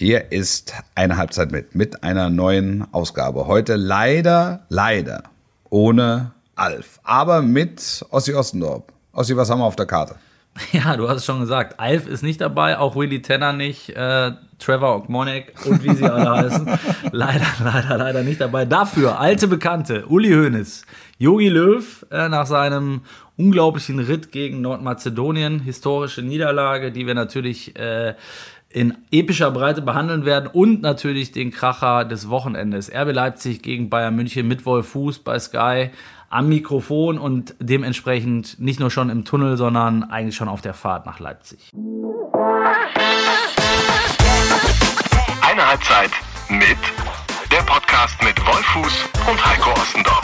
Hier ist eine Halbzeit mit, mit einer neuen Ausgabe. Heute leider, leider ohne Alf, aber mit Ossi Ostendorp. Ossi, was haben wir auf der Karte? Ja, du hast es schon gesagt. Alf ist nicht dabei, auch Willy Tenner nicht, äh, Trevor Ogmonek und wie sie alle heißen. Leider, leider, leider nicht dabei. Dafür alte Bekannte, Uli Hoeneß, Jogi Löw äh, nach seinem unglaublichen Ritt gegen Nordmazedonien, historische Niederlage, die wir natürlich äh, in epischer Breite behandeln werden und natürlich den Kracher des Wochenendes. RB Leipzig gegen Bayern München mit Wolf Fuß bei Sky am Mikrofon und dementsprechend nicht nur schon im Tunnel, sondern eigentlich schon auf der Fahrt nach Leipzig. Eine Halbzeit mit der Podcast mit Wolf Fuß und Heiko Ostendorf.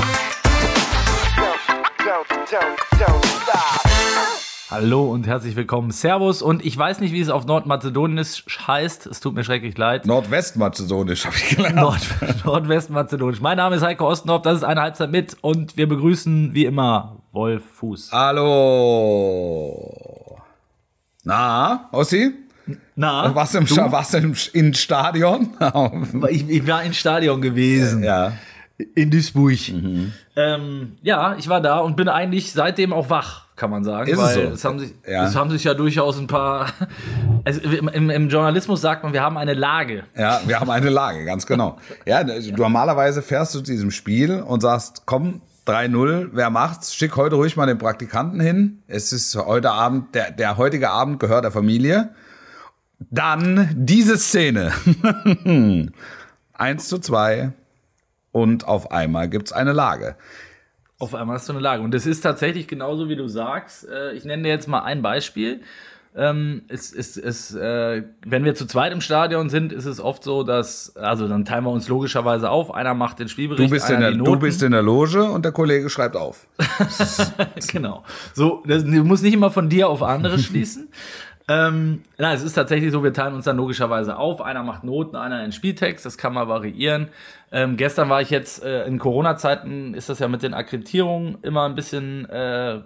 Hallo und herzlich willkommen. Servus und ich weiß nicht, wie es auf Nordmazedonisch heißt. Es tut mir schrecklich leid. Nordwestmazedonisch habe ich gelernt. Nord Nordwestmazedonisch. Mein Name ist Heiko Ostendorf, das ist eine Halbzeit mit und wir begrüßen wie immer Wolf Fuß. Hallo. Na, Ossi? Na, warst du im, Sta- warst du im, im Stadion? ich, ich war im Stadion gewesen. ja. In Duisburg. Ähm, ja, ich war da und bin eigentlich seitdem auch wach, kann man sagen. Ist es weil so? es, haben sich, Ja. es haben sich ja durchaus ein paar. Also im, im, Journalismus sagt man, wir haben eine Lage. Ja, wir haben eine Lage, ganz genau. Ja, du, normalerweise fährst du zu diesem Spiel und sagst, komm, 3-0, wer macht's? Schick heute ruhig mal den Praktikanten hin. Es ist heute Abend, der, der heutige Abend gehört der Familie. Dann diese Szene. 1 zu 2 und auf einmal gibt's eine Lage. Auf einmal hast du eine Lage. Und es ist tatsächlich genauso, wie du sagst. Äh, Ich nenne dir jetzt mal ein Beispiel. Ähm, es, es, es, äh, wenn wir zu zweit im Stadion sind, ist es oft so, dass, also dann teilen wir uns logischerweise auf. Einer macht den Spielbericht, Du bist, in der, du bist in der Loge und der Kollege schreibt auf. genau. So, das, du musst nicht immer von dir auf andere schließen. ähm, na, es ist tatsächlich so, wir teilen uns dann logischerweise auf. Einer macht Noten, einer einen Spieltext, das kann mal variieren. Ähm, gestern war ich jetzt, äh, in Corona-Zeiten ist das ja mit den Akkreditierungen immer ein bisschen äh,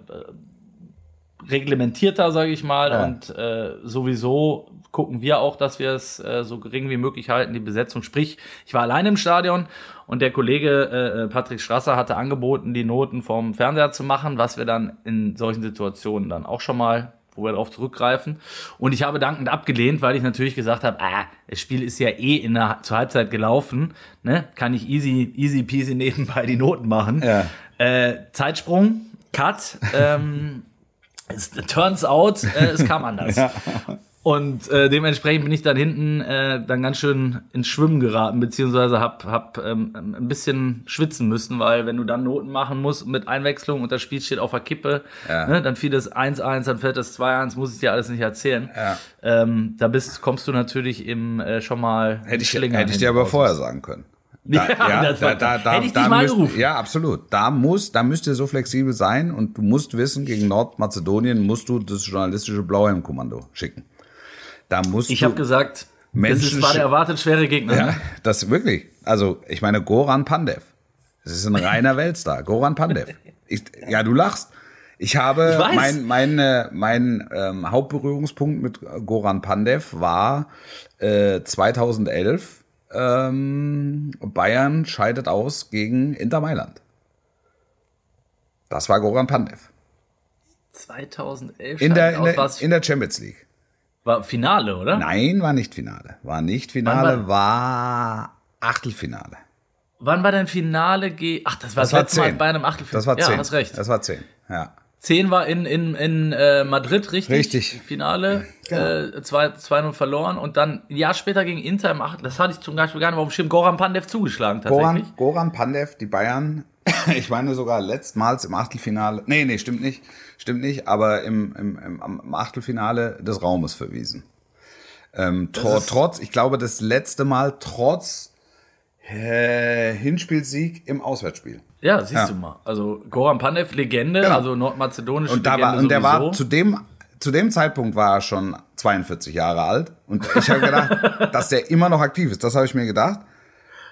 reglementierter, sage ich mal. Ja. Und äh, sowieso gucken wir auch, dass wir es äh, so gering wie möglich halten, die Besetzung. Sprich, ich war alleine im Stadion und der Kollege äh, Patrick Strasser hatte angeboten, die Noten vom Fernseher zu machen, was wir dann in solchen Situationen dann auch schon mal wo wir darauf zurückgreifen. Und ich habe dankend abgelehnt, weil ich natürlich gesagt habe, ah, das Spiel ist ja eh in der, zur Halbzeit gelaufen, ne? kann ich easy, easy peasy nebenbei die Noten machen. Ja. Äh, Zeitsprung, Cut, ähm, es turns out, äh, es kam anders. Und äh, dementsprechend bin ich dann hinten äh, dann ganz schön ins Schwimmen geraten, beziehungsweise hab, hab ähm, ein bisschen schwitzen müssen, weil wenn du dann Noten machen musst mit Einwechslung und das Spiel steht auf der Kippe, Ja. ne, dann fiel das 1-1, dann fällt das 2-1, muss ich dir alles nicht erzählen. Ja. Ähm, da bist, kommst du natürlich im äh, schon mal Hätte ich, Schlingern hätte ich dir aber raus. vorher sagen können. Ja, das war- hätte ich dich mal müsst, gerufen. Ja, absolut. Da muss, da müsst ihr so flexibel sein und du musst wissen, gegen Nordmazedonien musst du das journalistische Blauhelm-Kommando schicken. Da musst Ich du, habe gesagt, das Menschen- ist, war der erwartet schwere Gegner. ja, das wirklich. Also, ich meine, Goran Pandev. Das ist ein reiner Weltstar. Goran Pandev. Ich, ja, du lachst. Ich habe Ich mein, mein, äh, mein ähm, Hauptberührungspunkt mit Goran Pandev war äh, 2011. Ähm, Bayern scheidet aus gegen Inter Mailand. Das war Goran Pandev. 2011 In der, in, der, in der Champions League. War Finale, oder? Nein, war nicht Finale. War nicht Finale, Wann war Achtelfinale. Wann war dein Finale? Ge Ach, das war Das das, war letzte Mal 10. bei einem Achtelfinale. Das war zehn. Ja, hast recht. Das war zehn. Ja. 10 war in, in, in äh, Madrid, richtig? Richtig. Finale, Genau. äh, 2 2-0 verloren und dann ein Jahr später gegen Inter im Achtel. Das hatte ich zum Beispiel gar nicht auf dem Schirm. Goran Pandev zugeschlagen tatsächlich. Goran, Goran Pandev, die Bayern, ich meine sogar letztmals im Achtelfinale, nee, nee, stimmt nicht, stimmt nicht, aber im, im, im, am Achtelfinale des Raumes verwiesen. Ähm, ist- trotz, ich glaube, das letzte Mal trotz äh, Hinspielsieg im Auswärtsspiel. Ja, siehst Ja. du mal. Also Goran Pandev, Legende, Genau. also nordmazedonische Und da Legende war, und der war zu dem, zu dem Zeitpunkt war er schon 42 Jahre alt. Und ich habe gedacht, dass der immer noch aktiv ist. Das habe ich mir gedacht.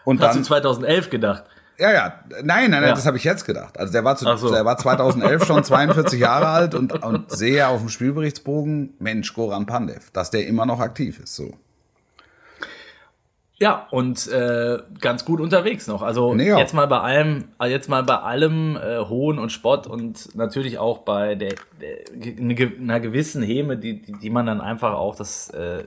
Und Hast du dann, 2011 gedacht? Ja, ja, nein, nein, nein, Ja. das habe ich jetzt gedacht. Also der war, zu, so. der war 2011 schon 42 Jahre alt und, und sehe auf dem Spielberichtsbogen, Mensch, Goran Pandev, dass der immer noch aktiv ist. So. Ja, und äh, ganz gut unterwegs noch. Also Nee, jetzt mal bei allem, jetzt mal bei allem äh, Hohn und Spott und natürlich auch bei der, der einer gewissen Häme, die, die, die man dann einfach auch das äh,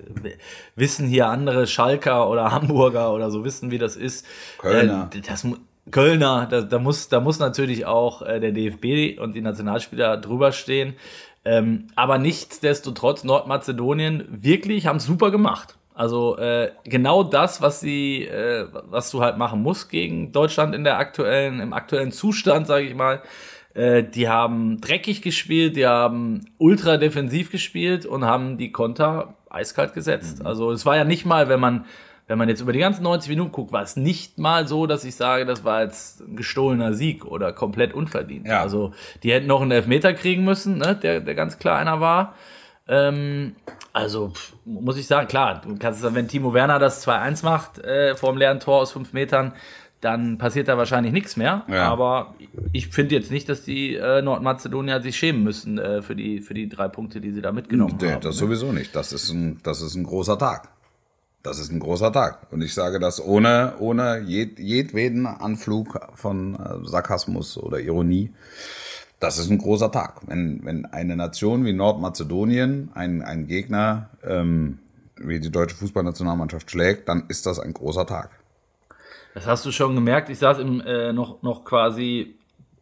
wissen hier andere Schalker oder Hamburger oder so wissen, wie das ist. Kölner. Äh, das, Kölner, da, da muss, da muss natürlich auch äh, der DFB und die Nationalspieler drüber stehen. Ähm, aber nichtsdestotrotz, Nordmazedonien wirklich haben es super gemacht. Also äh, genau das, was sie, äh, was du halt machen musst gegen Deutschland in der aktuellen, im aktuellen Zustand, sage ich mal. Äh, die haben dreckig gespielt, die haben ultra defensiv gespielt und haben die Konter eiskalt gesetzt. Also es war ja nicht mal, wenn man wenn man jetzt über die ganzen 90 Minuten guckt, war es nicht mal so, dass ich sage, das war jetzt ein gestohlener Sieg oder komplett unverdient. Ja. Also die hätten noch einen Elfmeter kriegen müssen, ne? der, der ganz klar einer war. Ähm, also pff, muss ich sagen, klar, du kannst sagen, wenn Timo Werner das 2-1 macht äh, vor dem leeren Tor aus fünf Metern, dann passiert da wahrscheinlich nichts mehr. Ja. Aber ich finde jetzt nicht, dass die äh, Nordmazedonier sich schämen müssen äh, für, die, für die drei Punkte, die sie da mitgenommen Nee, haben. das sowieso nicht. Das ist ein, das ist ein großer Tag. Das ist ein großer Tag. Und ich sage das ohne, ohne jed, jedweden Anflug von äh, Sarkasmus oder Ironie. Das ist ein großer Tag. Wenn, wenn eine Nation wie Nordmazedonien einen, einen Gegner ähm, wie die deutsche Fußballnationalmannschaft schlägt, dann ist das ein großer Tag. Das hast du schon gemerkt. Ich saß im, äh, noch, noch quasi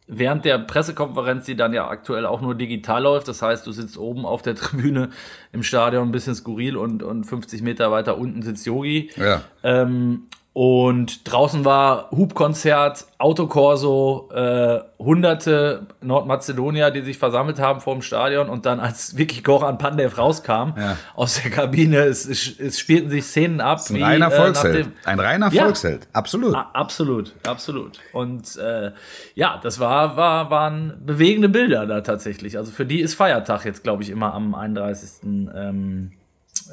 während der Pressekonferenz, die dann ja aktuell auch nur digital läuft. Das heißt, du sitzt oben auf der Tribüne im Stadion ein bisschen skurril und, und 50 Meter weiter unten sitzt Yogi. Ja. Ähm, und draußen war Hubkonzert, Autokorso, äh, hunderte Nordmazedonier, die sich versammelt haben vor dem Stadion und dann als Vicky Goran Pandev rauskam Ja. aus der Kabine, es, es, es spielten sich Szenen ab. Ein reiner äh, Volksheld. dem- Ein reiner Ja. Volksheld. Absolut. A- Absolut, absolut. Und äh, ja, das war, war, waren bewegende Bilder da tatsächlich. Also für die ist Feiertag jetzt, glaube ich, immer am 31. Ähm,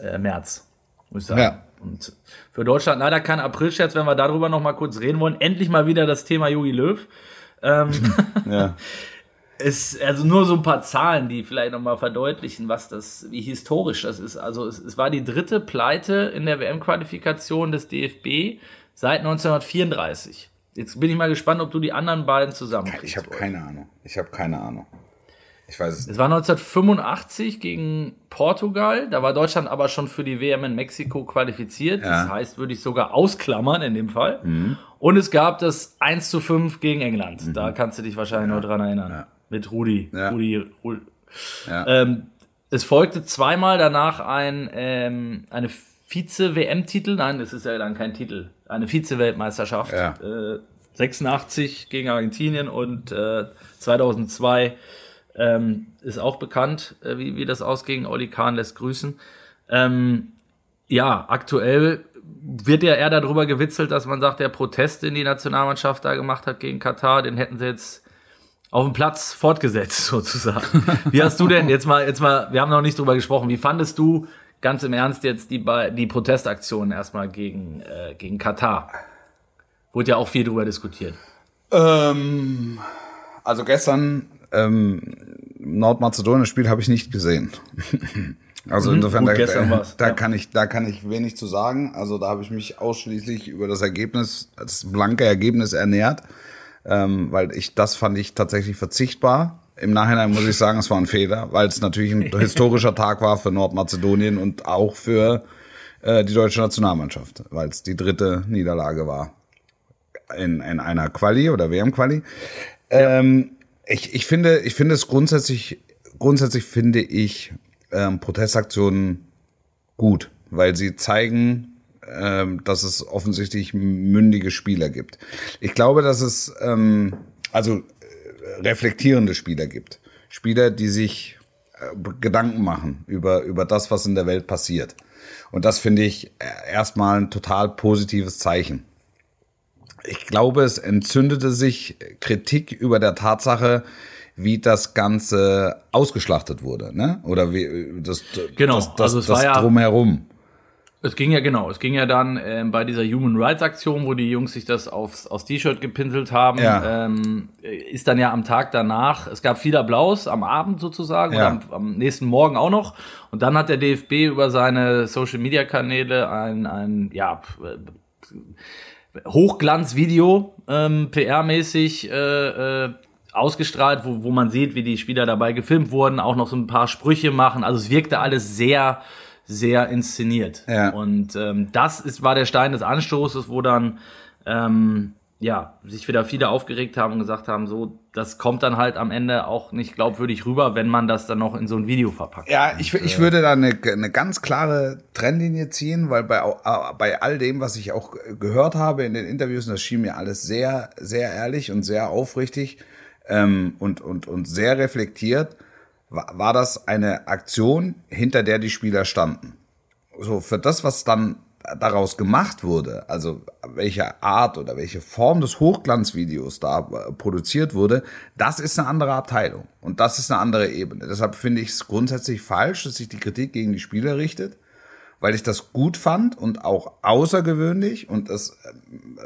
äh, März, muss ich sagen. Ja. Und für Deutschland leider kein Aprilscherz, wenn wir darüber noch mal kurz reden wollen. Endlich mal wieder das Thema Jogi Löw. Ähm, Ja. es, also nur so ein paar Zahlen, die vielleicht noch mal verdeutlichen, was das, wie historisch das ist. Also es, es war die dritte Pleite in der WM-Qualifikation des DFB seit 1934. Jetzt bin ich mal gespannt, ob du die anderen beiden zusammenkriegst. Ich habe keine Ahnung. Ich habe keine Ahnung. Ich weiß es Es war 1985 gegen Portugal. Da war Deutschland aber schon für die WM in Mexiko qualifiziert. Das Ja. Mhm. heißt, würde ich sogar ausklammern in dem Fall. Und es gab das 1 zu 5 gegen England. Da kannst du dich wahrscheinlich noch dran erinnern. Mit Rudi. Mhm. Ja. Rudi, Rudi. Ja. Ähm, es folgte zweimal danach ein, ähm, eine Vize-WM-Titel. Nein, das ist ja dann kein Titel. Eine Vize-Weltmeisterschaft. Ja. Äh, 86 gegen Argentinien und äh, 2002 ähm, ist auch bekannt, äh, wie, wie das ausging. Oli Kahn lässt grüßen. Ähm, ja, aktuell wird ja eher darüber gewitzelt, dass man sagt, der Protest, den die Nationalmannschaft da gemacht hat gegen Katar, den hätten sie jetzt auf dem Platz fortgesetzt, sozusagen. Wie hast du denn jetzt mal, jetzt mal, wir haben noch nicht drüber gesprochen, wie fandest du ganz im Ernst jetzt die, die Protestaktionen erstmal gegen, äh, gegen Katar? Wurde ja auch viel drüber diskutiert. Ähm, also gestern ähm, Nordmazedonien Spiel habe ich nicht gesehen. Also insofern Mhm. gut, da, da, ja. kann ich da kann ich wenig zu sagen. Also da habe ich mich ausschließlich über das Ergebnis, das blanke Ergebnis ernährt, ähm, weil ich das fand ich tatsächlich verzichtbar. Im Nachhinein muss ich sagen, es war ein Fehler, weil es natürlich ein historischer Tag war für Nordmazedonien und auch für äh, die deutsche Nationalmannschaft, weil es die dritte Niederlage war in, in einer Quali oder WM-Quali. Ähm, ich, ich finde, ich finde es grundsätzlich, grundsätzlich finde ich ähm, Protestaktionen gut, weil sie zeigen, ähm, dass es offensichtlich mündige Spieler gibt. Ich glaube, dass es ähm, also äh, reflektierende Spieler gibt. Spieler, die sich äh, Gedanken machen über, über das, was in der Welt passiert. Und das finde ich äh, erstmal ein total positives Zeichen. Ich glaube, es entzündete sich Kritik über der Tatsache, wie das Ganze ausgeschlachtet wurde, ne? Oder wie das, Genau, das, das, also es das war ja- drumherum. Es ging ja genau, es ging ja dann ähm, bei dieser Human Rights Aktion, wo die Jungs sich das aufs, aufs T-Shirt gepinselt haben, Ja. ähm, ist dann ja am Tag danach, es gab viel Applaus am Abend sozusagen Ja. und am, am nächsten Morgen auch noch. Und dann hat der DFB über seine Social Media Kanäle ein, ein ja, Hochglanzvideo, ähm, PR-mäßig äh, äh, ausgestrahlt, wo, wo man sieht, wie die Spieler dabei gefilmt wurden, auch noch so ein paar Sprüche machen. Also es wirkte alles sehr, sehr inszeniert. Ja. Und ähm, das ist, war der Stein des Anstoßes, wo dann ähm, ja, sich wieder viele aufgeregt haben und gesagt haben, so, das kommt dann halt am Ende auch nicht glaubwürdig rüber, wenn man das dann noch in so ein Video verpackt. Ja, ich, ich würde da eine, eine ganz klare Trennlinie ziehen, weil bei, bei all dem, was ich auch gehört habe in den Interviews, das schien mir alles sehr, sehr ehrlich und sehr aufrichtig ähm, und, und, und sehr reflektiert, war, war das eine Aktion, hinter der die Spieler standen. So, für das, was dann daraus gemacht wurde, also welche Art oder welche Form des Hochglanzvideos da äh, produziert wurde, das ist eine andere Abteilung und das ist eine andere Ebene. Deshalb finde ich es grundsätzlich falsch, dass sich die Kritik gegen die Spieler richtet, weil ich das gut fand und auch außergewöhnlich und es äh,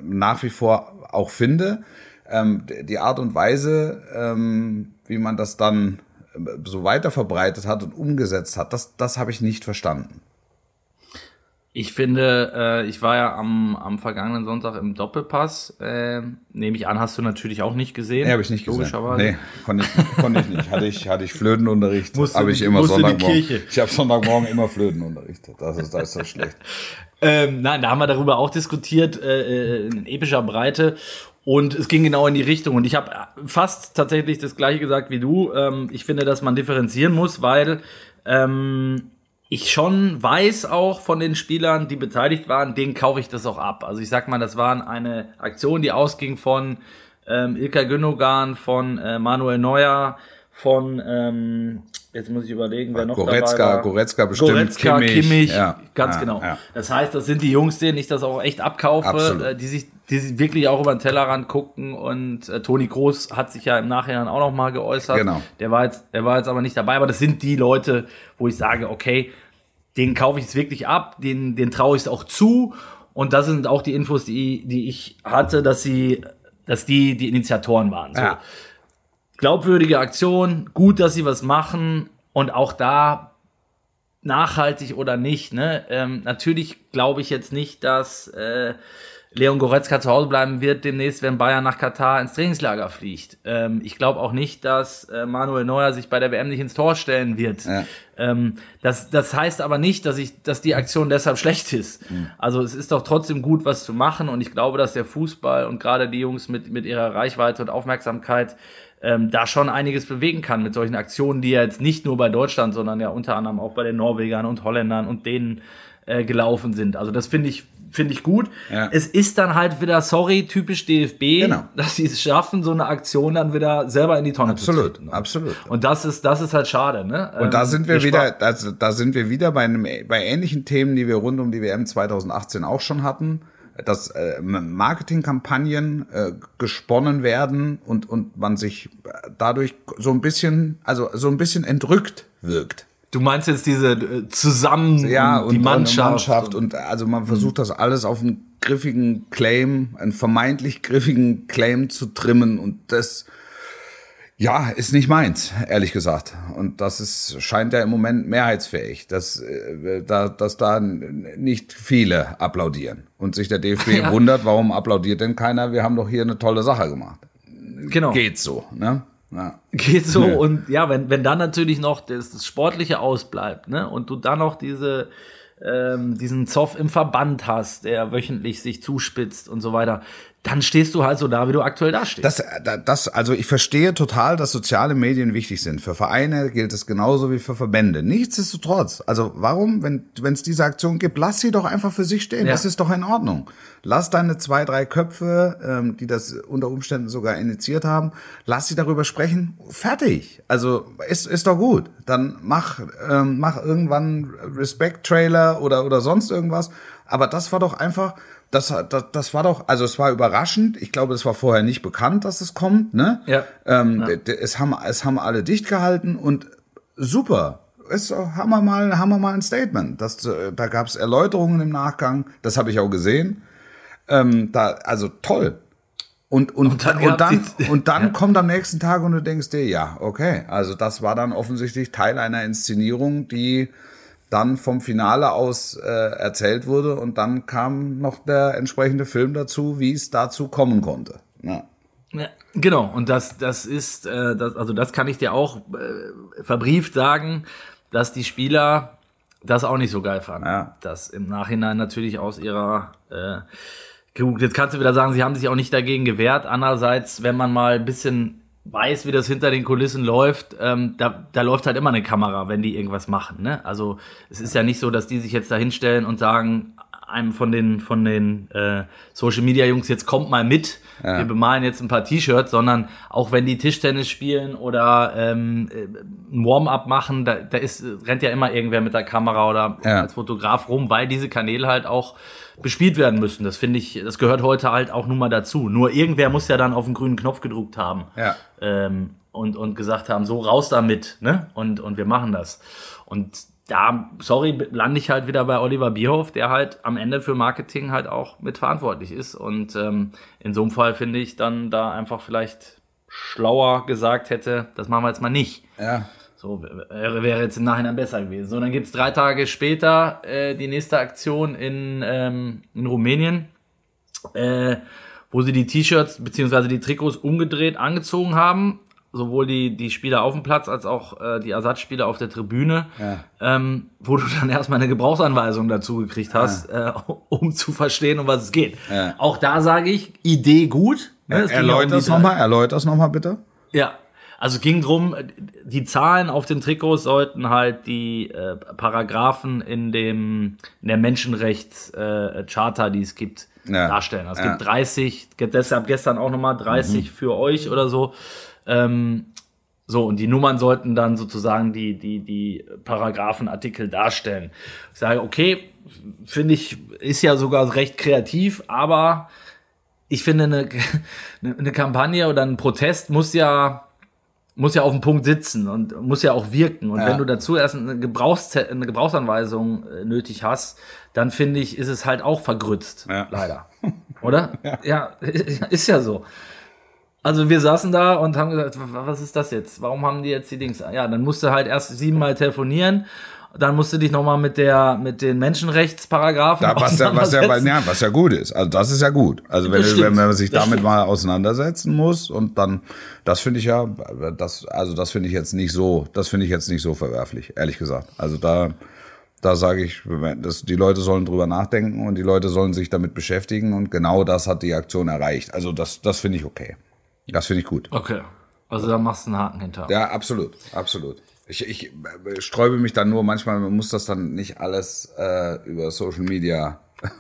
nach wie vor auch finde. Ähm, die Art und Weise, ähm, wie man das dann äh, so weiter verbreitet hat und umgesetzt hat, das, das habe ich nicht verstanden. Ich finde, äh, ich war ja am, am vergangenen Sonntag im Doppelpass. Äh, Nehme ich an, hast du natürlich auch nicht gesehen. Nee, habe ich nicht gesehen. Logischerweise. Nee, konnte ich, konnte ich nicht. Hatte ich, hatte ich Flötenunterricht. Habe ich immer Sonntagmorgen. Kirche. Ich habe Sonntagmorgen immer Flötenunterricht. Das ist, das ist so schlecht. Ähm, nein, da haben wir darüber auch diskutiert, äh, äh, in epischer Breite. Und es ging genau in die Richtung. Und ich habe fast tatsächlich das gleiche gesagt wie du. Ähm, ich finde, dass man differenzieren muss, weil ähm, ich schon weiß auch von den Spielern, die beteiligt waren, denen kaufe ich das auch ab. Also ich sag mal, das waren eine Aktion, die ausging von ähm, Ilkay Gündogan, von äh, Manuel Neuer, von ähm, jetzt muss ich überlegen, wer noch Goretzka, dabei war. Goretzka bestimmt, Goretzka, Kimmich, Kimmich, ja, ganz ja, genau. ja. Das heißt, das sind die Jungs, denen ich das auch echt abkaufe, Absolut. äh, die sich, die wirklich auch über den Tellerrand gucken und äh, Toni Groß hat sich ja im Nachhinein auch noch mal geäußert. Genau. Der war jetzt, der war jetzt aber nicht dabei, aber das sind die Leute, wo ich sage, okay, den kaufe ich es wirklich ab, den, den traue ich es auch zu und das sind auch die Infos, die, die ich hatte, dass sie, dass die die Initiatoren waren. So Ja. glaubwürdige Aktion, gut, dass sie was machen und auch da nachhaltig oder nicht. Ne? Ähm, natürlich glaube ich jetzt nicht, dass äh, Leon Goretzka zu Hause bleiben wird demnächst, wenn Bayern nach Katar ins Trainingslager fliegt. Ähm, ich glaube auch nicht, dass äh, Manuel Neuer sich bei der WM nicht ins Tor stellen wird. Ja. Ähm, das, das heißt aber nicht, dass ich, dass die Aktion deshalb schlecht ist. Also es ist doch trotzdem gut, was zu machen und ich glaube, dass der Fußball und gerade die Jungs mit, mit ihrer Reichweite und Aufmerksamkeit ähm, da schon einiges bewegen kann mit solchen Aktionen, die ja jetzt nicht nur bei Deutschland, sondern ja unter anderem auch bei den Norwegern und Holländern und denen äh, gelaufen sind. Also das finde ich finde ich gut. Ja. Es ist dann halt wieder, sorry, typisch DFB, Genau. dass sie es schaffen, so eine Aktion dann wieder selber in die Tonne Absolut, zu treten. ne? absolut. Und das ist, das ist halt schade, ne? Und da Ähm, sind wir sparen- wieder, da, da sind wir wieder bei, einem, bei ähnlichen Themen, die wir rund um die WM 2018 auch schon hatten, dass äh, Marketingkampagnen äh, gesponnen werden und, und man sich dadurch so ein bisschen, also so ein bisschen entrückt wirkt. Du meinst jetzt diese äh, zusammen Ja, und die Mannschaft. Mannschaft und also man versucht das alles auf einen griffigen Claim, einen vermeintlich griffigen Claim zu trimmen und das ja, ist nicht meins, ehrlich gesagt. Und das ist, scheint ja im Moment mehrheitsfähig, dass, äh, da, dass da nicht viele applaudieren. Und sich der DFB Ja. wundert, warum applaudiert denn keiner? Wir haben doch hier eine tolle Sache gemacht. genau. Geht so, ne? Ja. Geht so Nö. und ja, wenn, wenn dann natürlich noch das, das Sportliche ausbleibt, ne, und du dann noch diese, ähm, diesen Zoff im Verband hast, der wöchentlich sich zuspitzt und so weiter, dann stehst du halt so da, wie du aktuell dastehst. Das, das, also ich verstehe total, dass soziale Medien wichtig sind. Für Vereine gilt es genauso wie für Verbände. Nichtsdestotrotz, also warum, wenn es diese Aktion gibt, lass sie doch einfach für sich stehen. Ja. Das ist doch in Ordnung. Lass deine zwei, drei Köpfe, ähm, die das unter Umständen sogar initiiert haben, lass sie darüber sprechen. Fertig. Also ist, ist doch gut. Dann mach, ähm, mach irgendwann Respect-Trailer oder, oder sonst irgendwas. Aber das war doch einfach, das, das, das war doch, also es war überraschend. Ich glaube, es war vorher nicht bekannt, dass es kommt. Ne? Ja. Ähm, d- Es, haben, es haben alle dicht gehalten und super. Es, haben, wir mal, haben wir mal ein Statement. Das, äh, da gab es Erläuterungen im Nachgang. Das habe ich auch gesehen. Ähm, da, also toll. Und, und, und dann und dann, und dann kommt am nächsten Tag und du denkst dir, ja, okay, also das war dann offensichtlich Teil einer Inszenierung, die dann vom Finale aus äh, erzählt wurde und dann kam noch der entsprechende Film dazu, wie es dazu kommen konnte. Ja. Ja, genau, und das, das ist, äh, das, also das kann ich dir auch äh, verbrieft sagen, dass die Spieler das auch nicht so geil fanden. Ja. Das im Nachhinein natürlich aus ihrer äh, jetzt kannst du wieder sagen, sie haben sich auch nicht dagegen gewehrt. Andererseits, wenn man mal ein bisschen weiß, wie das hinter den Kulissen läuft, ähm, da, da läuft halt immer eine Kamera, wenn die irgendwas machen. Ne? Also es ist ja nicht so, dass die sich jetzt da hinstellen und sagen, einem von den von den äh, Social Media Jungs jetzt kommt mal mit, Ja. wir bemalen jetzt ein paar T-Shirts, sondern auch wenn die Tischtennis spielen oder ähm, äh, ein Warm-up machen, da, da ist rennt ja immer irgendwer mit der Kamera oder Ja. als Fotograf rum, weil diese Kanäle halt auch bespielt werden müssen. Das finde ich, das gehört heute halt auch nun mal dazu. Nur irgendwer muss ja dann auf den grünen Knopf gedruckt haben Ja. ähm, und, und gesagt haben, so raus damit, ne? Und, und wir machen das. Und da, sorry, lande ich halt wieder bei Oliver Bierhoff, der halt am Ende für Marketing halt auch mitverantwortlich ist. Und ähm, in so einem Fall finde ich dann da einfach vielleicht schlauer gesagt hätte, das machen wir jetzt mal nicht. Ja. So wäre, wäre jetzt im Nachhinein besser gewesen. So, dann gibt's drei Tage später äh, die nächste Aktion in, ähm, in Rumänien, äh, wo sie die T-Shirts beziehungsweise die Trikots umgedreht angezogen haben. Sowohl die, die Spieler auf dem Platz als auch äh, die Ersatzspieler auf der Tribüne, Ja. ähm, wo du dann erstmal eine Gebrauchsanweisung dazu gekriegt hast, äh, um zu verstehen, um was es geht. Ja. Auch da sage ich, Idee gut. Ne? Ja Erläutert das nochmal, erläutert das nochmal bitte. ja, also es ging drum, die Zahlen auf den Trikots sollten halt die äh, Paragraphen in dem in der Menschenrechtscharta, äh, die es gibt, Ja. darstellen. Also es Ja. gibt 30, gibt deshalb gestern auch nochmal 30 für euch oder so. Ähm, so, und die Nummern sollten dann sozusagen die, die, die Paragraphenartikel darstellen. Ich sage, okay, finde ich, ist ja sogar recht kreativ, aber ich finde, eine, eine Kampagne oder ein Protest muss ja, muss ja auf dem Punkt sitzen und muss ja auch wirken. Und Ja. wenn du dazu erst eine, Gebrauchs eine Gebrauchsanweisung äh, nötig hast, dann finde ich, ist es halt auch vergrützt. Ja. Leider. Oder? Ja. ist ja so. Also wir saßen da und haben gesagt, "W- was ist das jetzt? Warum haben die jetzt die Dings? Ja, dann musst du halt erst siebenmal telefonieren, dann musst du dich nochmal mit der mit den Menschenrechtsparagraphen Da, was, ja, was, ja, was ja gut ist. Also das ist ja gut. Also wenn, stimmt. wenn man sich Das damit stimmt. mal auseinandersetzen muss und dann, das finde ich ja, das, also das finde ich jetzt nicht so, das finde ich jetzt nicht so verwerflich, ehrlich gesagt. Also da, da sage ich, wenn das, die Leute sollen drüber nachdenken und die Leute sollen sich damit beschäftigen und genau das hat die Aktion erreicht. Also das, das finde ich okay. Das finde ich gut. Okay. Also da machst du einen Haken hinter. Ja, absolut, absolut. Ich, ich äh, sträube mich dann nur, manchmal man muss das dann nicht alles äh, über Social Media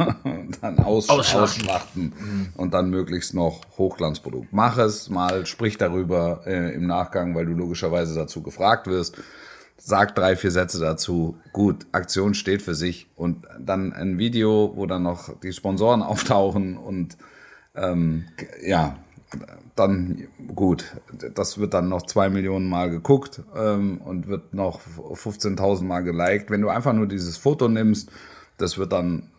dann aus, Ausschlachten. ausschlachten und dann möglichst noch Hochglanzprodukt. Mach es mal, sprich darüber äh, im Nachgang, weil du logischerweise dazu gefragt wirst. Sag drei, vier Sätze dazu. Gut, Aktion steht für sich. Und dann ein Video, wo dann noch die Sponsoren auftauchen und ähm, ja, dann gut, das wird dann noch zwei Millionen Mal geguckt ähm, und wird noch 15.000 Mal geliked. Wenn du einfach nur dieses Foto nimmst, das wird dann,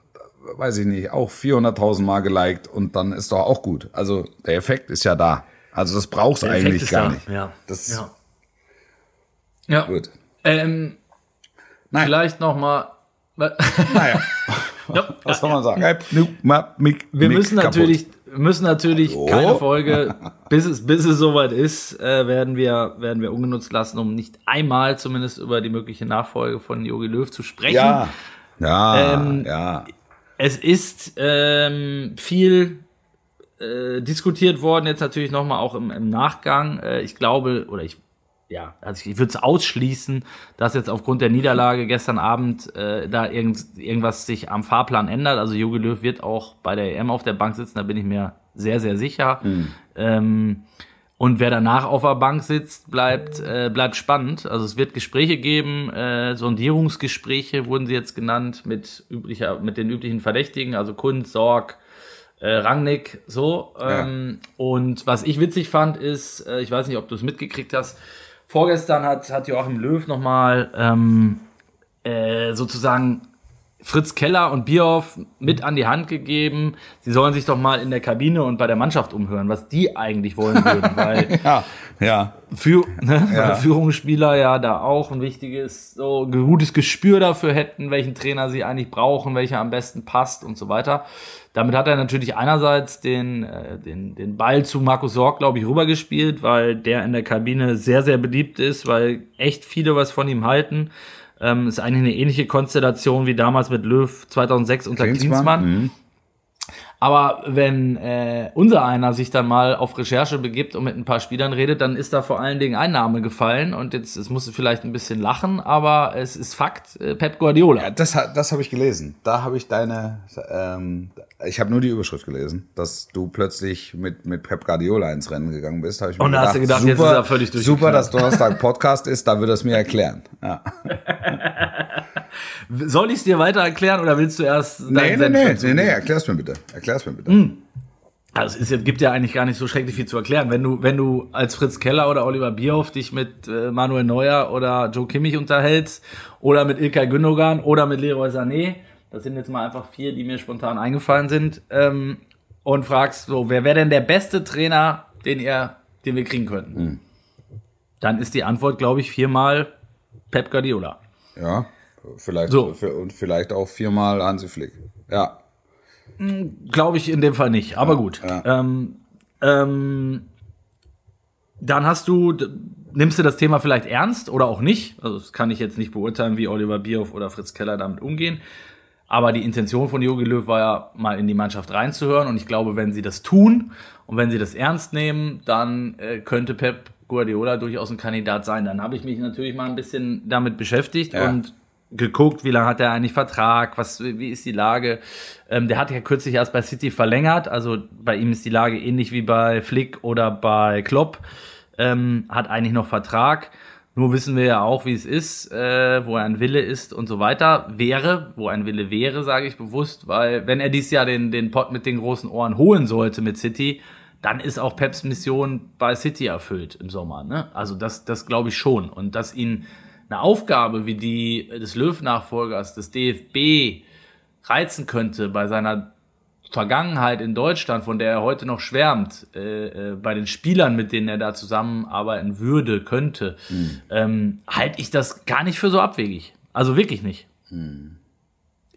weiß ich nicht, auch 400.000 Mal geliked und dann ist doch auch gut. Also der Effekt ist ja da. Also das brauchst du Der eigentlich ist gar da. nicht. Ja. Das ist ja. Ja. gut. Ähm, Nein. vielleicht noch mal. Naja, Ja, was soll man sagen? Wir müssen natürlich, müssen natürlich Hallo? keine Folge, bis es, bis es soweit ist, äh, werden wir, werden wir ungenutzt lassen, um nicht einmal zumindest über die mögliche Nachfolge von Jogi Löw zu sprechen. Ja, ja, Ähm, ja. Es ist ähm, viel äh, diskutiert worden, jetzt natürlich nochmal auch im, im Nachgang. Äh, ich glaube, oder ich, ja, also ich würde es ausschließen, dass jetzt aufgrund der Niederlage gestern Abend äh, da irgend, irgendwas sich am Fahrplan ändert. Also Jogi Löw wird auch bei der EM auf der Bank sitzen, da bin ich mir sehr, sehr sicher. Ähm, und wer danach auf der Bank sitzt, bleibt, äh, bleibt spannend. Also es wird Gespräche geben, äh, Sondierungsgespräche wurden sie jetzt genannt mit üblicher, mit den üblichen Verdächtigen, also Kunz, Sorg, äh, Rangnick, so. Ähm, Und was ich witzig fand, ist, äh, ich weiß nicht, ob du es mitgekriegt hast, vorgestern hat, hat Joachim Löw nochmal ähm, äh, sozusagen Fritz Keller und Bierhoff mit an die Hand gegeben. Sie sollen sich doch mal in der Kabine und bei der Mannschaft umhören, was die eigentlich wollen würden, weil Ja, ja. Führ ne? Ja. weil Führungsspieler ja da auch ein wichtiges, so ein gutes Gespür dafür hätten, welchen Trainer sie eigentlich brauchen, welcher am besten passt und so weiter. Damit hat er natürlich einerseits den, äh, den, den Ball zu Markus Sorg, glaube ich, rübergespielt, weil der in der Kabine sehr, sehr beliebt ist, weil echt viele was von ihm halten. Ähm, ist eigentlich eine ähnliche Konstellation wie damals mit Löw 2006 unter Klinsmann. Mhm. Aber wenn äh, unser einer sich dann mal auf Recherche begibt und mit ein paar Spielern redet, dann ist da vor allen Dingen ein Name gefallen und jetzt es musste vielleicht ein bisschen lachen, aber es ist Fakt, äh, Pep Guardiola. Ja, das, das habe ich gelesen. Da habe ich deine, ähm, ich habe nur die Überschrift gelesen, dass du plötzlich mit, mit Pep Guardiola ins Rennen gegangen bist. Ich mir Und da hast du gedacht, jetzt ist er völlig Super, durchgeknallt. dass Donnerstag Podcast ist, da wird er es mir erklären. Ja. Soll ich es dir weiter erklären oder willst du erst Nee, nee, Senf nee, erklär's mir bitte. Erklär's mir bitte. Also es ist, gibt ja eigentlich gar nicht so schrecklich viel zu erklären. Wenn du, wenn du als Fritz Keller oder Oliver Bierhoff dich mit äh, Manuel Neuer oder Joe Kimmich unterhältst oder mit Ilkay Gündogan oder mit Leroy Sané, das sind jetzt mal einfach vier, die mir spontan eingefallen sind, ähm, und fragst so, wer wäre denn der beste Trainer, den ihr, den wir kriegen könnten? Dann ist die Antwort, glaube ich, viermal Pep Guardiola. Ja, vielleicht, So. und vielleicht auch viermal Hansi Flick. Ja. Glaube ich in dem Fall nicht, aber gut. ja. Ähm, ähm, dann hast du, nimmst du das Thema vielleicht ernst oder auch nicht? Also das kann ich jetzt nicht beurteilen, wie Oliver Bierhoff oder Fritz Keller damit umgehen. Aber die Intention von Jogi Löw war ja, mal in die Mannschaft reinzuhören. Und ich glaube, wenn sie das tun und wenn sie das ernst nehmen, dann äh, könnte Pep Guardiola durchaus ein Kandidat sein. Dann habe ich mich natürlich mal ein bisschen damit beschäftigt Ja. und geguckt, wie lange hat er eigentlich Vertrag, was, wie ist die Lage. Ähm, der hat ja kürzlich erst bei City verlängert, also bei ihm ist die Lage ähnlich wie bei Flick oder bei Klopp, ähm, hat eigentlich noch Vertrag. Nur wissen wir ja auch, wie es ist, äh, wo ein Wille ist und so weiter. Wäre, wo ein Wille wäre, sage ich bewusst, weil wenn er dies Jahr den, den Pot mit den großen Ohren holen sollte mit City, dann ist auch Peps Mission bei City erfüllt im Sommer. Ne? Also das, das glaube ich schon. Und dass ihn eine Aufgabe wie die des Löw-Nachfolgers des DFB reizen könnte bei seiner Vergangenheit in Deutschland, von der er heute noch schwärmt, äh, äh, bei den Spielern, mit denen er da zusammenarbeiten würde, könnte, ähm, halte ich das gar nicht für so abwegig. Also wirklich nicht.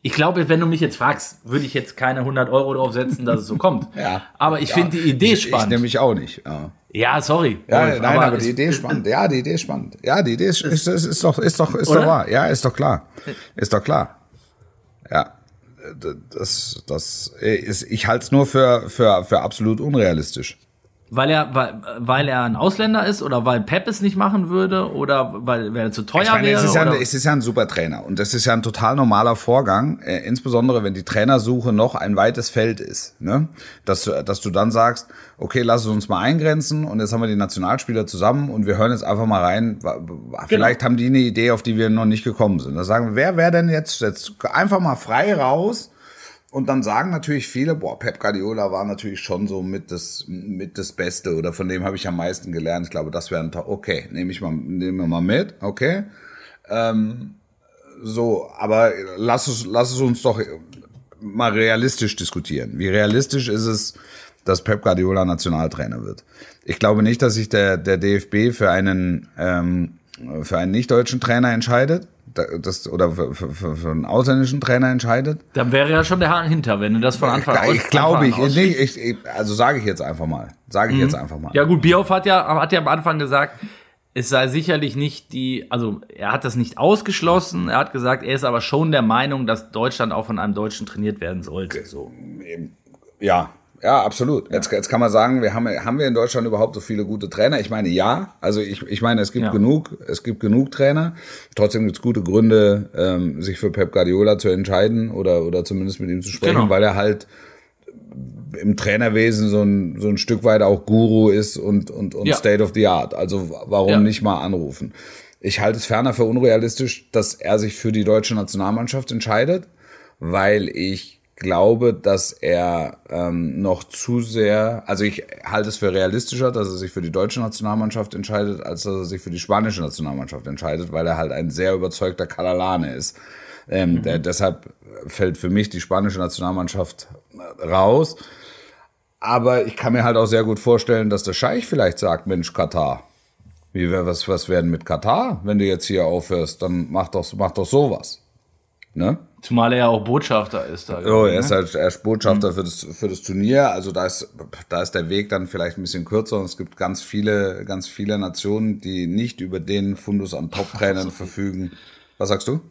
Ich glaube, wenn du mich jetzt fragst, würde ich jetzt keine 100 Euro drauf setzen, dass es so kommt. Ja. Aber ich Ja. finde die Idee ich, Ich spannend. nämlich auch nicht. Ja. Ja, sorry. Ja, Wolf, nein, aber, es- die Idee ist spannend. Ja, die Idee ist spannend. Ja, die Idee ist, ist, ist, ist doch, ist doch, ist Oder? doch wahr. Ja, ist doch klar. Ist doch klar. Ja. Das, das ist, ich halte es nur für, für, für absolut unrealistisch. Weil er, weil, weil er ein Ausländer ist oder weil Pep es nicht machen würde oder weil, weil er zu teuer Ich meine, wäre? es ist, ja ein, es ist ja ein super Trainer und das ist ja ein total normaler Vorgang, äh, insbesondere wenn die Trainersuche noch ein weites Feld ist. Ne? Dass, du- dass du dann sagst, okay, lass es uns mal eingrenzen und jetzt haben wir die Nationalspieler zusammen und wir hören jetzt einfach mal rein. wa- Vielleicht haben die eine Idee, auf die wir noch nicht gekommen sind. Da sagen wir, wer wäre denn jetzt, jetzt einfach mal frei raus? Und dann sagen natürlich viele, boah, Pep Guardiola war natürlich schon so mit das, mit das Beste oder von dem habe ich am meisten gelernt. Ich glaube, das wäre ein Ta- okay, nehme ich mal, nehmen wir mal mit, okay. Ähm, so, aber lass es, lass es uns doch mal realistisch diskutieren. Wie realistisch ist es, dass Pep Guardiola Nationaltrainer wird? Ich glaube nicht, dass sich der, der DFB für einen, ähm, für einen nicht-deutschen Trainer entscheidet. Da- Das, oder für, für, für einen ausländischen Trainer entscheidet. Dann wäre ja schon der Hahn hinter, wenn du das von Anfang an Ich glaube ich, nee, ich, ich, also sage ich jetzt einfach mal. Sage ich jetzt einfach mal. Ja gut, Bierhoff hat ja, hat ja am Anfang gesagt, es sei sicherlich nicht die, also er hat das nicht ausgeschlossen, er hat gesagt, er ist aber schon der Meinung, dass Deutschland auch von einem Deutschen trainiert werden sollte. So. Ja, ja, absolut. Jetzt, jetzt kann man sagen, wir haben, haben wir in Deutschland überhaupt so viele gute Trainer? Ich meine, ja. Also ich, ich meine, es gibt Ja. genug, es gibt genug Trainer. Trotzdem gibt es gute Gründe, ähm, sich für Pep Guardiola zu entscheiden oder, oder zumindest mit ihm zu sprechen, Genau. weil er halt im Trainerwesen so ein, so ein Stück weit auch Guru ist und, und, und Ja. State of the Art. Also warum Ja. nicht mal anrufen? Ich halte es ferner für unrealistisch, dass er sich für die deutsche Nationalmannschaft entscheidet, weil ich glaube, dass er ähm, noch zu sehr, also ich halte es für realistischer, dass er sich für die deutsche Nationalmannschaft entscheidet, als dass er sich für die spanische Nationalmannschaft entscheidet, weil er halt ein sehr überzeugter Katalane ist. Ähm, der, deshalb fällt für mich die spanische Nationalmannschaft raus. Aber ich kann mir halt auch sehr gut vorstellen, dass der Scheich vielleicht sagt, Mensch, Katar, wie, wär- was, was werden mit Katar, wenn du jetzt hier aufhörst, dann mach doch, mach doch sowas. Ne? Zumal er ja auch Botschafter ist. Da, Oh, ne? er ist halt er ist Botschafter für, das, für das Turnier. Also da ist, da ist der Weg dann vielleicht ein bisschen kürzer und es gibt ganz viele, ganz viele Nationen, die nicht über den Fundus an Top-Trainern verfügen. Was sagst du?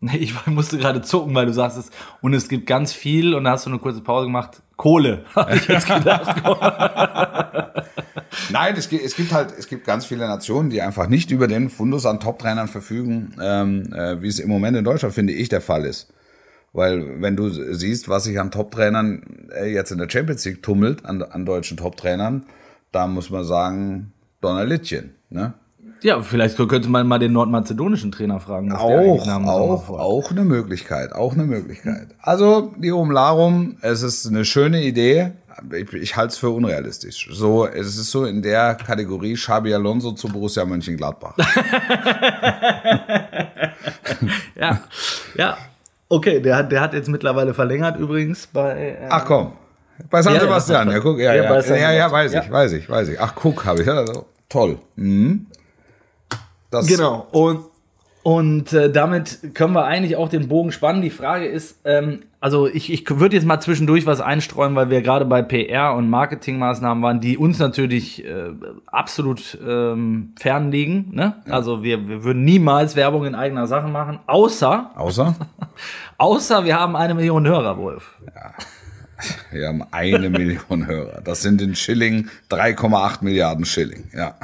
Nee, ich musste gerade zucken, weil du sagst es. Und es gibt ganz viel und da hast du eine kurze Pause gemacht. Kohle, habe ich jetzt gedacht. Nein, es gibt, es gibt halt, es gibt ganz viele Nationen, die einfach nicht über den Fundus an Top-Trainern verfügen, ähm, äh, wie es im Moment in Deutschland, finde ich, der Fall ist. Weil wenn du siehst, was sich an Top-Trainern äh, jetzt in der Champions League tummelt, an, an deutschen Top-Trainern, da muss man sagen, Donnerlittchen, ne? Ja, vielleicht könnte man mal den nordmazedonischen Trainer fragen. Auch, auch, auch eine Möglichkeit, auch eine Möglichkeit. Also, Lirum Larum, es ist eine schöne Idee. Ich, ich halte es für unrealistisch. So, es ist so in der Kategorie Xabi Alonso zu Borussia Mönchengladbach. Ja, ja. Okay, der hat, der hat jetzt mittlerweile verlängert übrigens bei. Äh, Ach komm, bei San Ja, Sebastian, ja, guck, ja, ja, ja, ja, weiß ich, weiß ich, weiß ich. Ach, guck, habe ich, ja, also, toll. Mhm. Das, Genau. Und, und äh, damit können wir eigentlich auch den Bogen spannen. Die Frage ist, ähm, also ich, ich würde jetzt mal zwischendurch was einstreuen, weil wir gerade bei PR und Marketingmaßnahmen waren, die uns natürlich äh, absolut ähm, fern liegen. Ne? Also wir, wir würden niemals Werbung in eigener Sache machen, außer, Außer, außer wir haben eine Million Hörer, Wolf. Wir haben eine Million Hörer. Das sind in Schilling 3,8 Milliarden Schilling, ja.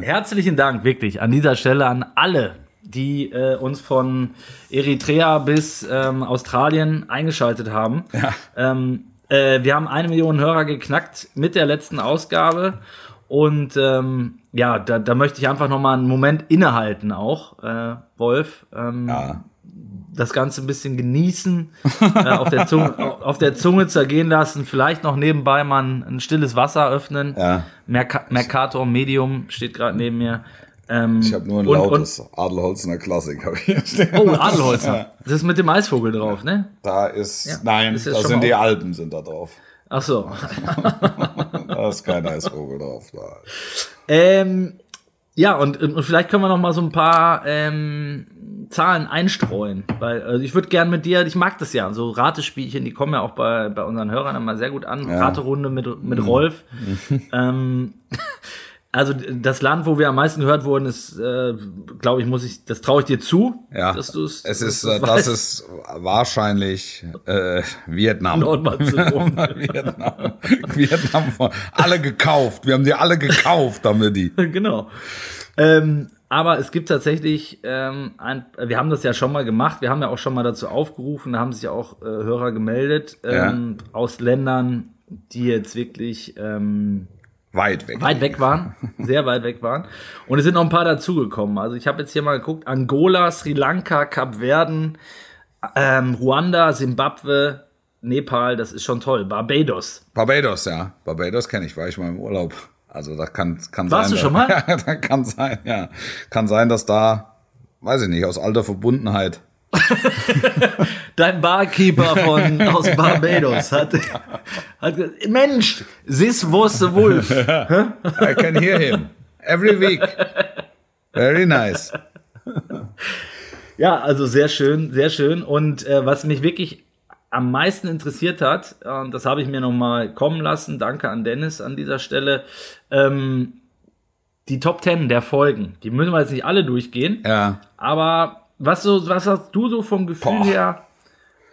Herzlichen Dank wirklich an dieser Stelle an alle, die äh, uns von Eritrea bis ähm, Australien eingeschaltet haben. Ähm, äh, wir haben eine Million Hörer geknackt mit der letzten Ausgabe. Und ähm, ja, da, da möchte ich einfach noch mal einen Moment innehalten auch, äh, Wolf. Ähm, Ja. Das Ganze ein bisschen genießen, äh, auf, der Zunge, auf der Zunge zergehen lassen, vielleicht noch nebenbei mal ein, ein stilles Wasser öffnen. Ja. Merca Mercator Medium steht gerade neben mir. Ähm, Ich habe nur ein und- lautes Adelholzener Klassik hab ich hier stehen. Oh, Adelholzer. Das ist mit dem Eisvogel drauf, ne? Da ist, nein, ist da sind die Alpen sind da drauf. Ach so. Da ist kein Eisvogel drauf. Da. Ähm, ja, und, und vielleicht können wir noch mal so ein paar ähm, Zahlen einstreuen, weil also ich würde gern mit dir, ich mag das ja, so Ratespielchen, die kommen ja auch bei, bei unseren Hörern immer sehr gut an. Raterunde mit, mit Rolf. ähm, also das Land, wo wir am meisten gehört wurden, ist, äh, glaube ich, muss ich, das traue ich dir zu, Ja, dass du es. es ist, äh, das weißt. ist wahrscheinlich äh, Vietnam. Nordmazedonien. Vietnam. Vietnam. Alle gekauft. Wir haben die alle gekauft, haben wir die. genau. Ähm, aber es gibt tatsächlich, ähm, ein, wir haben das ja schon mal gemacht, wir haben ja auch schon mal dazu aufgerufen, da haben sich ja auch äh, Hörer gemeldet ähm, aus Ländern, die jetzt wirklich ähm, Weit weg. weit weg waren, sehr weit weg waren. Und es sind noch ein paar dazugekommen. Also ich habe jetzt hier mal geguckt, Angola, Sri Lanka, Kapverden, ähm, Ruanda, Simbabwe, Nepal, das ist schon toll. Barbados. Barbados, ja. Barbados kenne ich, war ich mal im Urlaub. Also da kann, kann Warst sein. du schon mal? Ja, da kann sein, ja. Kann sein, dass da, weiß ich nicht, aus alter Verbundenheit. Dein Barkeeper von aus Barbados hat, hat gesagt, Mensch, this was the wolf. I can hear him. Every week. Very nice. Ja, also sehr schön, sehr schön. Und äh, was mich wirklich am meisten interessiert hat, äh, das habe ich mir noch mal kommen lassen, danke an Dennis an dieser Stelle, ähm, die Top 10 der Folgen. Die müssen wir jetzt nicht alle durchgehen, Ja. aber was, so, was hast du so vom Gefühl Boah. her,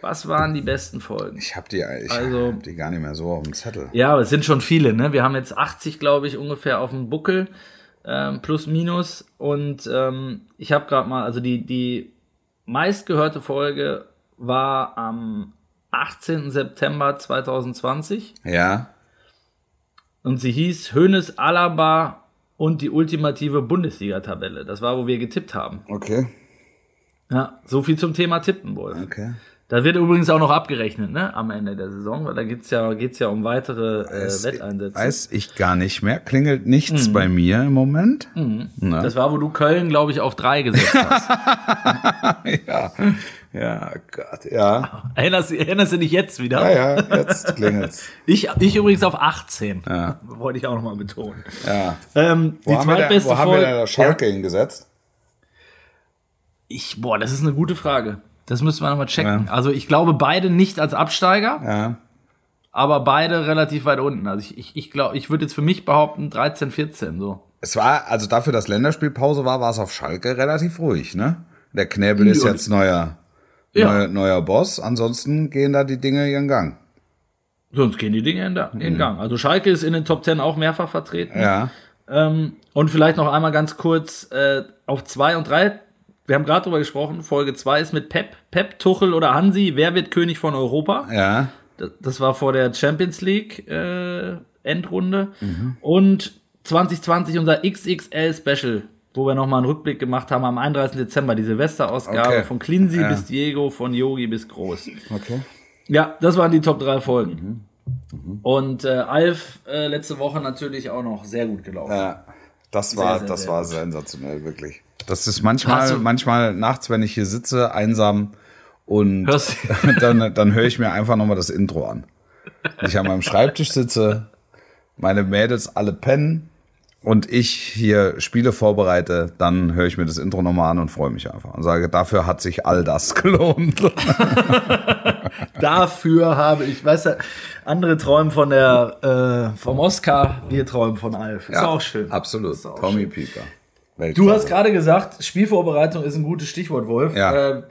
was waren die besten Folgen? Ich habe die, ich Also- hab die gar nicht mehr so auf dem Zettel. Ja, aber es sind schon viele, ne? Wir haben jetzt 80, glaube ich, ungefähr auf dem Buckel, ähm, plus minus. Und ähm, ich habe gerade mal, also die, die meistgehörte Folge war am 18. September 2020 Ja. Und sie hieß Hönes Alaba und die ultimative Bundesliga-Tabelle. Das war, wo wir getippt haben. Okay. Ja, so viel zum Thema Tippen, Wolf. Okay. Da wird übrigens auch noch abgerechnet, ne? Am Ende der Saison, weil da geht's ja, geht's ja um weitere äh, Wetteinsätze. Weiß ich gar nicht mehr. Klingelt nichts bei mir im Moment. Na? Das war, wo du Köln, glaube ich, auf drei gesetzt hast. ja. Ja, Gott, ja. erinnerst, erinnerst du dich jetzt wieder? Ja, ja, jetzt klingelt's. Ich, ich übrigens auf 18. Wollte ich auch nochmal betonen. Ja. Ähm, Wo die haben wir da, wo haben wir da Schalke hingesetzt? Ich, boah, das ist eine gute Frage. Das müssen wir nochmal checken. Also ich glaube beide nicht als Absteiger, Ja. aber beide relativ weit unten. Also ich, ich, ich glaube, ich würde jetzt für mich behaupten 13, 14 so. Es war, also dafür, dass Länderspielpause war, war es auf Schalke relativ ruhig, ne? Der Knäbel ist Ja. jetzt neuer, Ja. neuer, neuer Boss. Ansonsten gehen da die Dinge ihren Gang. Sonst gehen die Dinge in, da, in Gang. Also Schalke ist in den Top 10 auch mehrfach vertreten. Ja. Ähm, und vielleicht noch einmal ganz kurz äh, auf 2 und 3. Wir haben gerade drüber gesprochen. Folge 2 ist mit Pep, Pep, Tuchel oder Hansi. Wer wird König von Europa? Ja. Das, das war vor der Champions League äh, Endrunde. Und 2020 unser XXL Special, wo wir nochmal einen Rückblick gemacht haben am 31. Dezember, die Silvesterausgabe Okay. von Cleansy Ja. bis Diego, von Yogi bis Groß. Okay. Ja, das waren die Top 3 Folgen. Und äh, Alf äh, letzte Woche natürlich auch noch sehr gut gelaufen. Ja. Das war, sehr, das sehr war gut. sensationell, wirklich. Das ist manchmal, manchmal nachts, wenn ich hier sitze, einsam und Hörst- dann, dann höre ich mir einfach nochmal das Intro an. Ich an meinem Schreibtisch sitze, meine Mädels alle pennen und ich hier Spiele vorbereite, dann höre ich mir das Intro nochmal an und freue mich einfach und sage, dafür hat sich all das gelohnt. Dafür habe ich, weißt du, andere träumen von der, äh, vom Oscar, wir träumen von Alf. Ist auch schön. Absolut. Auch Tommy schön. Pieper. Du Weltklasse. hast gerade gesagt, Spielvorbereitung ist ein gutes Stichwort, Wolf. Ja. Äh,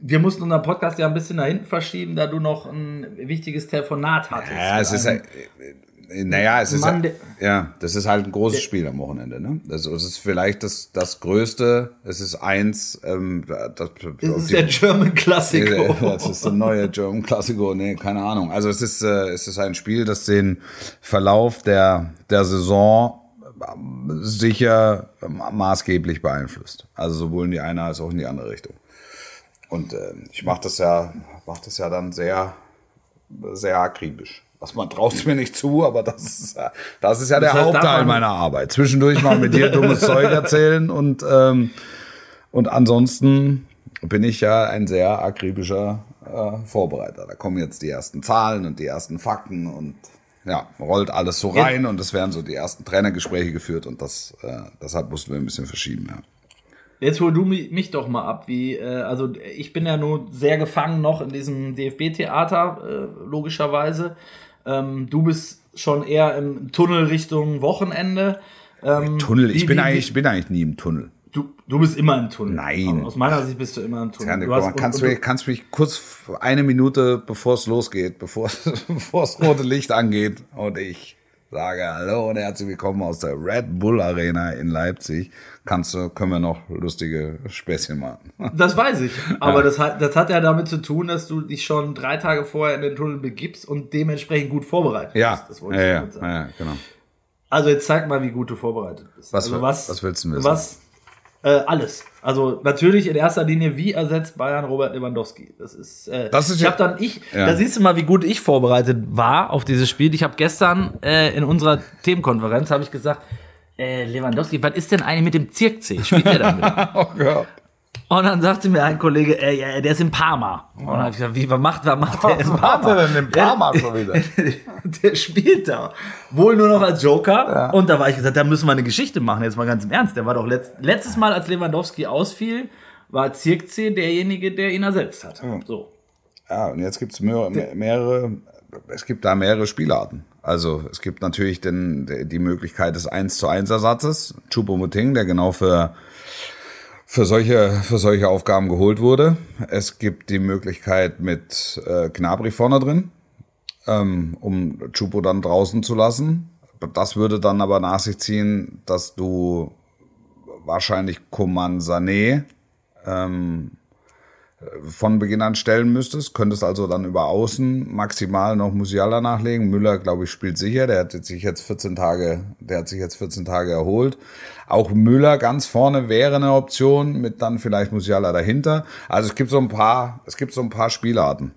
wir mussten unseren Podcast ja ein bisschen nach hinten verschieben, da du noch ein wichtiges Telefonat hattest. Ja, es ist ja, naja, es ist Mann, ja, der- ja, das ist halt ein großes Spiel am Wochenende, ne? Das, das ist vielleicht das, das Größte, es ist eins, ähm, das, ist der German Classico. das ist der neue German Classico, nee, keine Ahnung. Also es ist, äh, es ist ein Spiel, das den Verlauf der, der Saison ähm, sicher ähm, maßgeblich beeinflusst. Also sowohl in die eine als auch in die andere Richtung. Und äh, ich mache das ja, mach das ja dann sehr, sehr akribisch. Was man traut mir nicht zu, aber das ist, ja- das ist ja der heißt, Hauptteil meiner Arbeit. Zwischendurch mal mit dir dummes Zeug erzählen und, ähm, und ansonsten bin ich ja ein sehr akribischer äh, Vorbereiter. Da kommen jetzt die ersten Zahlen und die ersten Fakten und ja, rollt alles so rein und es werden so die ersten Trainergespräche geführt und das, äh, deshalb mussten wir ein bisschen verschieben, ja. Jetzt hol du mi- mich doch mal ab, wie, äh, also ich bin ja nur sehr gefangen noch in diesem DFB-Theater, äh, logischerweise. Ähm, du bist schon eher im Tunnel Richtung Wochenende. Ähm, Tunnel, ich wie- bin wie- eigentlich, ich bin eigentlich nie im Tunnel. Du, du bist immer im Tunnel. Nein. Aber aus meiner Sicht bist du immer im Tunnel. Kann, du hast, kannst, und, du, kannst du mich kurz eine Minute, bevor es losgeht, bevor bevor das rote Licht angeht und ich sage Hallo und herzlich willkommen aus der Red Bull Arena in Leipzig, kannst du, können wir noch lustige Späßchen machen. das weiß ich. Aber das, hat, das hat ja damit zu tun, dass du dich schon drei Tage vorher in den Tunnel begibst und dementsprechend gut vorbereitet Ja, bist. Das wollte ja, ich ja, sagen. ja, genau. Also jetzt zeig mal, wie gut du vorbereitet bist. Was also will- was willst du wissen? Was? Äh, alles. Also natürlich in erster Linie, wie ersetzt Bayern Robert Lewandowski? Das ist. Äh, Das ist ich ja- habe dann ich. Ja. Da siehst du mal, wie gut ich vorbereitet war auf dieses Spiel. Ich habe gestern äh, in unserer Themenkonferenz habe ich gesagt, äh, Lewandowski, was ist denn eigentlich mit dem Zirkzee? Spielt der damit? Oh Gott. Und dann sagte mir ein Kollege, äh, ja, der ist in Parma. Und dann habe ich gesagt, wie, was macht, was macht der in Parma? in Parma schon wieder? der spielt da. Wohl nur noch als Joker. Und da war ich gesagt, da müssen wir eine Geschichte machen, jetzt mal ganz im Ernst. Der war doch letzt, letztes Mal, als Lewandowski ausfiel, war Zirkzee derjenige, der ihn ersetzt hat. So. Ja, und jetzt gibt's mehrere, mehrere, es gibt da mehrere Spielarten. Also es gibt natürlich den, die Möglichkeit des 1 zu 1 Ersatzes, Choupo-Moting, der genau für, für, solche, für solche Aufgaben geholt wurde. Es gibt die Möglichkeit mit äh, Gnabry vorne drin, ähm, um Chupo dann draußen zu lassen. Das würde dann aber nach sich ziehen, dass du wahrscheinlich Coman Sané von Beginn an stellen müsstest. Könntest also dann über außen maximal noch Musiala nachlegen. Müller, glaube ich, spielt sicher. Der hat sich jetzt 14 Tage, der hat sich jetzt 14 Tage erholt. Auch Müller ganz vorne wäre eine Option, mit dann vielleicht Musiala dahinter. Also es gibt so ein paar, es gibt so ein paar Spielarten.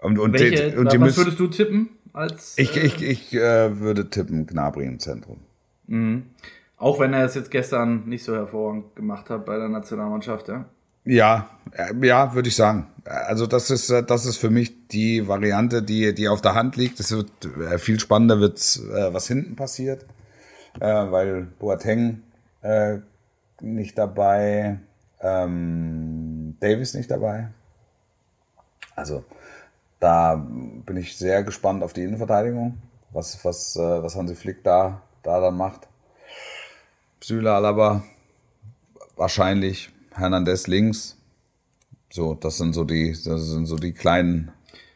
Und, und Welche, die, und die was würdest du tippen? Als, ich äh, ich, ich äh, würde tippen Gnabry im Zentrum. Mhm. Auch wenn er es jetzt gestern nicht so hervorragend gemacht hat bei der Nationalmannschaft, ja? Ja, äh, ja, würde ich sagen. Also das ist, äh, das ist für mich die Variante, die, die auf der Hand liegt. Es wird äh, viel spannender, wird was hinten passiert, weil Boateng äh, nicht dabei, ähm, Davis nicht dabei. Also da bin ich sehr gespannt auf die Innenverteidigung, was, was, was Hansi Flick da, da dann macht. Süle Alaba wahrscheinlich Hernandez links. So, das sind so die, das sind so die kleinen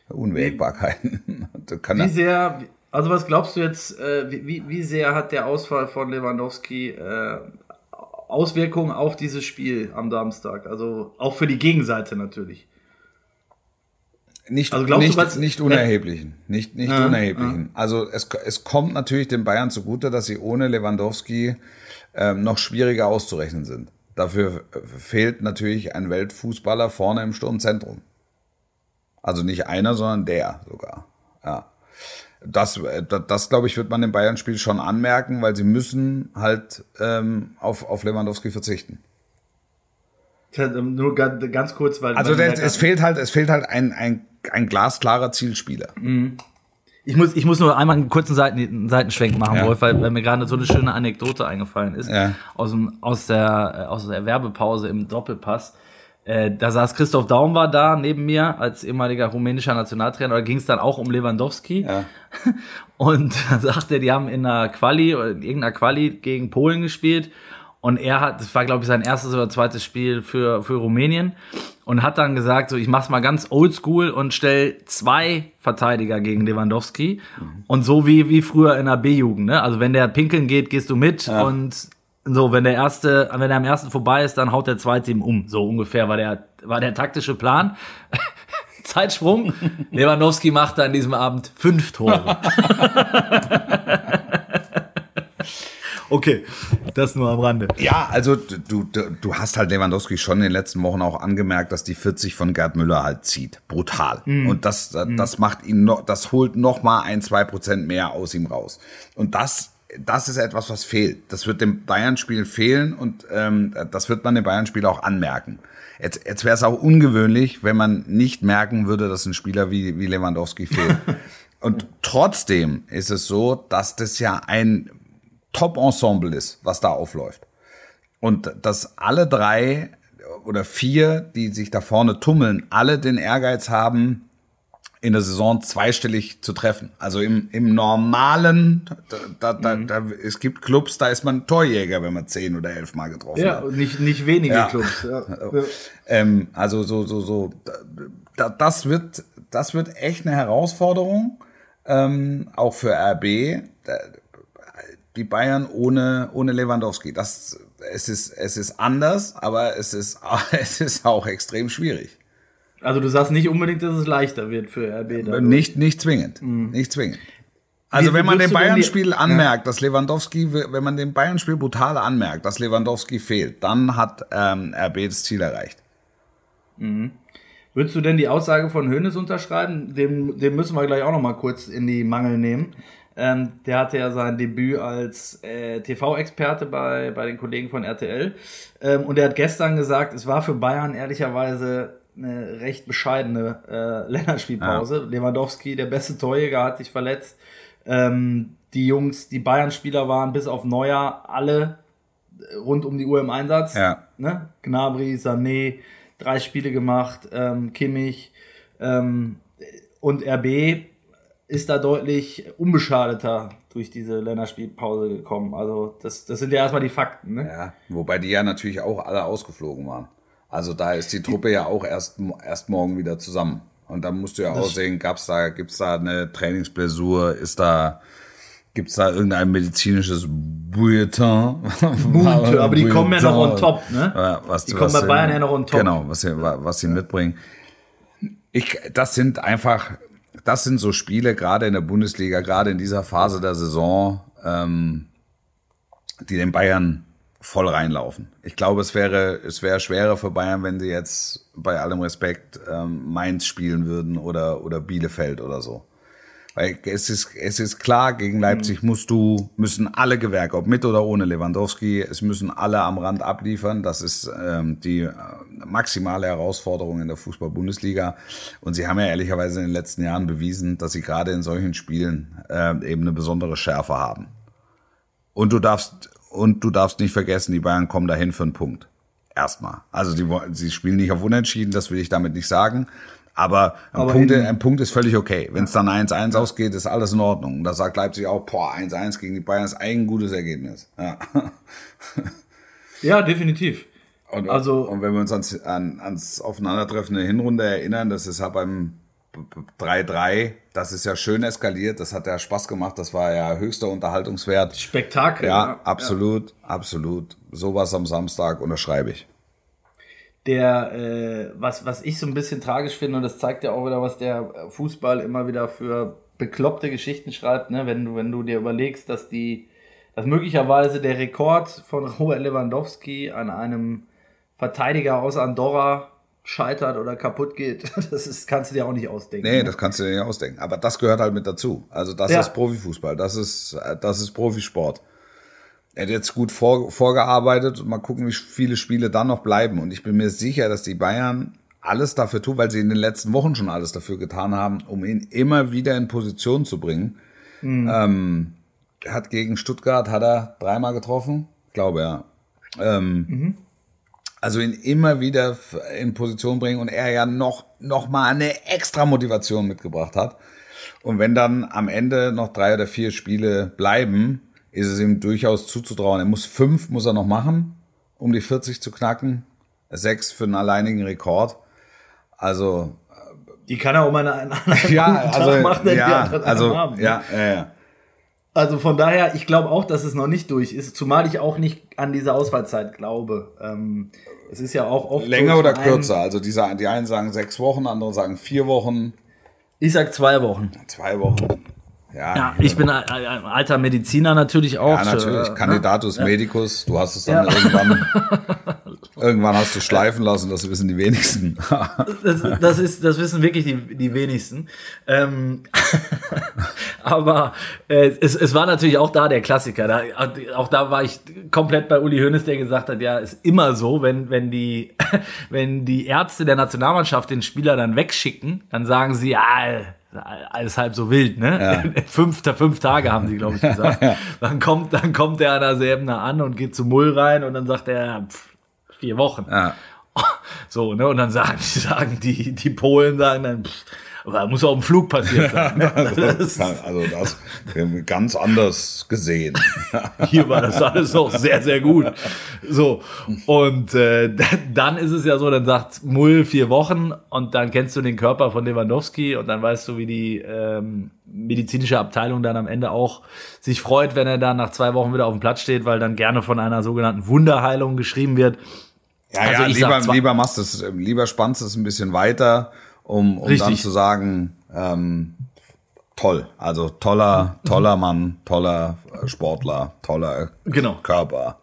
Unwägbarkeiten. wie sehr, also was glaubst du jetzt, äh, wie, wie sehr hat der Ausfall von Lewandowski äh, Auswirkungen auf dieses Spiel am Samstag? Also auch für die Gegenseite natürlich. Nicht, also nicht, du, was, nicht unerheblichen. Nicht, nicht ja, unerheblichen. Ja. Also es, es kommt natürlich den Bayern zugute, dass sie ohne Lewandowski ähm, noch schwieriger auszurechnen sind. Dafür fehlt natürlich ein Weltfußballer vorne im Sturmzentrum. Also nicht einer, sondern der sogar. Ja. Das, das, das glaube ich, wird man im Bayern-Spiel schon anmerken, weil sie müssen halt ähm, auf, auf Lewandowski verzichten. Nur ganz kurz, weil. Also der, es fehlt halt, es fehlt halt ein, ein, ein glasklarer Zielspieler. Mhm. Ich muss, ich muss nur einmal einen kurzen Seiten, Seitenschwenk machen, ja. Wolf, weil, weil mir gerade so eine schöne Anekdote eingefallen ist. Ja. Aus, dem, aus, der, aus der Werbepause im Doppelpass. Äh, da saß Christoph Daum war da neben mir als ehemaliger rumänischer Nationaltrainer. Da ging es dann auch um Lewandowski. Ja. Und da sagte er, die haben in einer Quali oder in irgendeiner Quali gegen Polen gespielt. Und er hat, das war glaube ich sein erstes oder zweites Spiel für, für Rumänien und hat dann gesagt, so ich mach's mal ganz oldschool und stell zwei Verteidiger gegen Lewandowski mhm. und so wie wie früher in der B-Jugend, ne? Also wenn der pinkeln geht, gehst du mit ja. und so wenn der erste, wenn er am ersten vorbei ist, dann haut der zweite ihm um. So ungefähr war der war der taktische Plan. Zeitsprung. Lewandowski macht an diesem Abend fünf Tore. Okay, das nur am Rande. Ja, also du, du, du hast halt Lewandowski schon in den letzten Wochen auch angemerkt, dass die 40 von Gerd Müller halt zieht. Brutal. Mm. Und das, das macht ihn noch, das holt noch mal ein, zwei Prozent mehr aus ihm raus. Und das das ist etwas, was fehlt. Das wird dem Bayern-Spiel fehlen und ähm, das wird man dem Bayern-Spiel auch anmerken. Jetzt, jetzt wäre es auch ungewöhnlich, wenn man nicht merken würde, dass ein Spieler wie, wie Lewandowski fehlt. und trotzdem ist es so, dass das ja ein Top-Ensemble ist, was da aufläuft. Und dass alle drei oder vier, die sich da vorne tummeln, alle den Ehrgeiz haben, in der Saison zweistellig zu treffen. Also im, im normalen, da, da, mhm. da, es gibt Clubs, da ist man Torjäger, wenn man zehn oder elf Mal getroffen ja, hat. Ja, nicht, nicht wenige ja. Clubs. Ja. Ähm, also so, so, so, da, das wird, das wird echt eine Herausforderung, ähm, auch für RB. Die Bayern ohne, ohne Lewandowski. Das, es ist, es ist anders, aber es ist, es ist auch extrem schwierig. Also du sagst nicht unbedingt, dass es leichter wird für RB. Dadurch. Nicht, nicht zwingend. Mhm. Nicht zwingend. Also Wie, wenn man dem Bayern-Spiel anmerkt, ja. dass Lewandowski, wenn man dem Bayern-Spiel brutal anmerkt, dass Lewandowski fehlt, dann hat ähm, RB das Ziel erreicht. Mhm. Würdest du denn die Aussage von Hoeneß unterschreiben? Dem, dem müssen wir gleich auch noch mal kurz in die Mangel nehmen. Ähm, der hatte ja sein Debüt als äh, TV-Experte bei, bei den Kollegen von RTL. Ähm, und er hat gestern gesagt, es war für Bayern ehrlicherweise eine recht bescheidene äh, Länderspielpause. Ja. Lewandowski, der beste Torjäger, hat sich verletzt. Ähm, die Jungs, die Bayern-Spieler waren bis auf Neuer alle rund um die Uhr im Einsatz. Ja. Ne? Gnabry, Sané, drei Spiele gemacht, ähm, Kimmich ähm, und RB ist da deutlich unbeschadeter durch diese Länderspielpause gekommen. Also das, das sind ja erstmal die Fakten. Ne? Ja, wobei die ja natürlich auch alle ausgeflogen waren. Also da ist die Truppe ja auch erst, erst morgen wieder zusammen. Und da musst du ja das auch sehen, gab's da, gibt's da eine Trainingsblessur, ist da, gibt's da irgendein medizinisches Bulletin. Gute, aber die kommen ja noch on top, ne? Ja, was, Die kommen bei Bayern ja noch on top. Genau, was sie, was sie mitbringen. Ich, das sind einfach, das sind so Spiele, gerade in der Bundesliga, gerade in dieser Phase der Saison, ähm, die den Bayern voll reinlaufen. Ich glaube, es wäre, es wäre schwerer für Bayern, wenn sie jetzt bei allem Respekt ähm, Mainz spielen würden oder, oder Bielefeld oder so. Weil es ist, es ist klar, gegen Leipzig musst du, müssen alle Gewerke, ob mit oder ohne Lewandowski, es müssen alle am Rand abliefern. Das ist ähm, die äh, maximale Herausforderung in der Fußball-Bundesliga. Und sie haben ja ehrlicherweise in den letzten Jahren bewiesen, dass sie gerade in solchen Spielen äh, eben eine besondere Schärfe haben. Und du darfst, und du darfst nicht vergessen, die Bayern kommen dahin für einen Punkt. Erstmal. Also die, sie spielen nicht auf Unentschieden, das will ich damit nicht sagen. Aber ein, Aber Punkt, ein Punkt ist völlig okay. Wenn es dann 1-1 ausgeht, ist alles in Ordnung. Und da sagt Leipzig auch, boah, 1-1 gegen die Bayern ist ein gutes Ergebnis. Ja. Ja, definitiv. Und, Also- und wenn wir uns ans, an, ans Aufeinandertreffen der Hinrunde erinnern, das ist ja beim B- B- 3-3, das ist ja schön eskaliert, das hat ja Spaß gemacht, das war ja höchster Unterhaltungswert. Spektakel. Ja, absolut, absolut. Sowas am Samstag unterschreibe ich. Der, äh, was, was ich so ein bisschen tragisch finde, und das zeigt ja auch wieder, was der Fußball immer wieder für bekloppte Geschichten schreibt, ne? wenn, du, wenn du dir überlegst, dass die, dass möglicherweise der Rekord von Robert Lewandowski an einem Verteidiger aus Andorra scheitert oder kaputt geht, das ist, kannst du dir auch nicht ausdenken. Nee, ne? das kannst du dir nicht ausdenken. Aber das gehört halt mit dazu. Also das Ja. ist Profifußball, das ist, äh, das ist Profisport. Er hat jetzt gut vor, vorgearbeitet und mal gucken, wie viele Spiele dann noch bleiben. Und ich bin mir sicher, dass die Bayern alles dafür tun, weil sie in den letzten Wochen schon alles dafür getan haben, um ihn immer wieder in Position zu bringen. Ähm, er hat gegen Stuttgart, hat er dreimal getroffen? Glaube, ja. Ähm, Also ihn immer wieder in Position bringen und er ja noch, noch mal eine extra Motivation mitgebracht hat. Und wenn dann am Ende noch drei oder vier Spiele bleiben, ist es ihm durchaus zuzutrauen. Er muss fünf, muss er noch machen, um die 40 zu knacken. Sechs für einen alleinigen Rekord. Also, Die kann er um einen, einen ja, guten also, machen, ja, anderen also, haben, ne? ja, ja, ja. Also von daher, ich glaube auch, dass es noch nicht durch ist, zumal ich auch nicht an diese Ausfallzeit glaube. Ähm, es ist ja auch oft Länger so oder kürzer? Also, die, die einen sagen sechs Wochen, andere sagen vier Wochen, Ich sag zwei Wochen. zwei Wochen. Ja, Ja, ich bin ein, ein alter Mediziner natürlich auch. Ja, natürlich. Äh, Candidatus Medicus. Du hast es dann Ja. irgendwann, irgendwann hast du schleifen lassen, das wissen die wenigsten. Das, das, ist, das wissen wirklich die, die wenigsten. Ähm, aber äh, es, es war natürlich auch da der Klassiker. Da, auch da war ich komplett bei Uli Hoeneß, der gesagt hat, ja, ist immer so, wenn, wenn, die, wenn die Ärzte der Nationalmannschaft den Spieler dann wegschicken, dann sagen sie, ja, alles halb so wild, ne? Fünf, fünf Tage haben sie, glaube ich, gesagt. Dann kommt, dann kommt der an der Säbener an und geht zu Mull rein und dann sagt er, pff, vier Wochen. Ja. So, ne? Und dann sagen, sagen die, die Polen sagen dann, pff, aber muss auch im Flug passiert sein. Ne? Das, Also das haben ganz anders gesehen. hier war das alles noch sehr, sehr gut. So, und äh, dann ist es ja so, dann sagt Mull vier Wochen und dann kennst du den Körper von Lewandowski und dann weißt du, wie die ähm, medizinische Abteilung dann am Ende auch sich freut, wenn er dann nach zwei Wochen wieder auf dem Platz steht, weil dann gerne von einer sogenannten Wunderheilung geschrieben wird. Ja, Also ja, lieber, lieber machst es, lieber spannst du es ein bisschen weiter, um, um dann zu sagen, ähm, toll. Also toller, toller Mann, toller äh, Sportler, toller Genau. Körper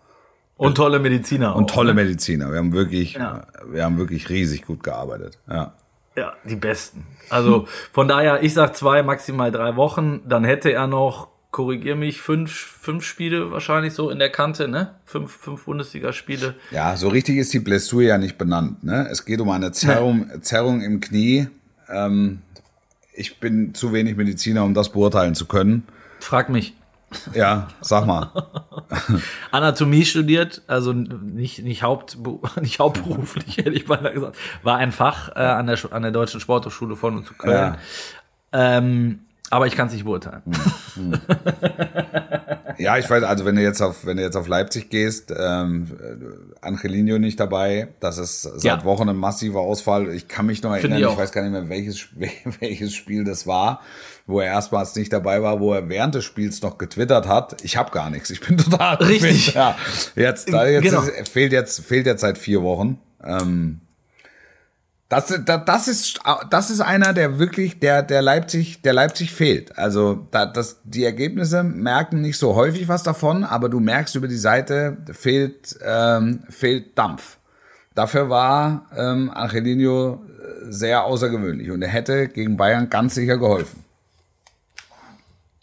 Und tolle Mediziner. und auch, tolle ne? Mediziner. Wir haben wirklich, Ja. wir haben wirklich riesig gut gearbeitet. Ja. Ja, die besten. Also von daher, ich sag zwei, maximal drei Wochen. Dann hätte er noch, korrigier mich, fünf, fünf Spiele wahrscheinlich so in der Kante, ne? Fünf, fünf Bundesligaspiele. Ja, so richtig ist die Blessur ja nicht benannt. Ne? Es geht um eine Zerrung, Zerrung im Knie. Ähm, ich bin zu wenig Mediziner, um das beurteilen zu können. Frag mich. Ja, sag mal. Anatomie studiert, also nicht, nicht, Haupt, nicht hauptberuflich, hätte ich mal gesagt. War ein Fach äh, an, der, an der Deutschen Sporthochschule von und zu Köln. Ja. Ähm, aber ich kann es nicht beurteilen. Ja, ich weiß, also wenn du jetzt auf, wenn du jetzt auf Leipzig gehst, ähm, Angelino nicht dabei, das ist seit Ja. Wochen ein massiver Ausfall. Ich kann mich noch erinnern, ich ich, weiß gar nicht mehr, welches, welches Spiel das war, wo er erstmals nicht dabei war, wo er während des Spiels noch getwittert hat, ich habe gar nichts, ich bin total Richtig. Ja, jetzt, da jetzt Genau. ist, fehlt jetzt, fehlt jetzt seit vier Wochen. Ähm, das, das, das ist, das ist einer, der wirklich, der, der Leipzig, der Leipzig fehlt. Also, da, das, die Ergebnisse merken nicht so häufig was davon, aber du merkst über die Seite fehlt, ähm, fehlt Dampf. Dafür war ähm, Angelino äh, sehr außergewöhnlich und er hätte gegen Bayern ganz sicher geholfen.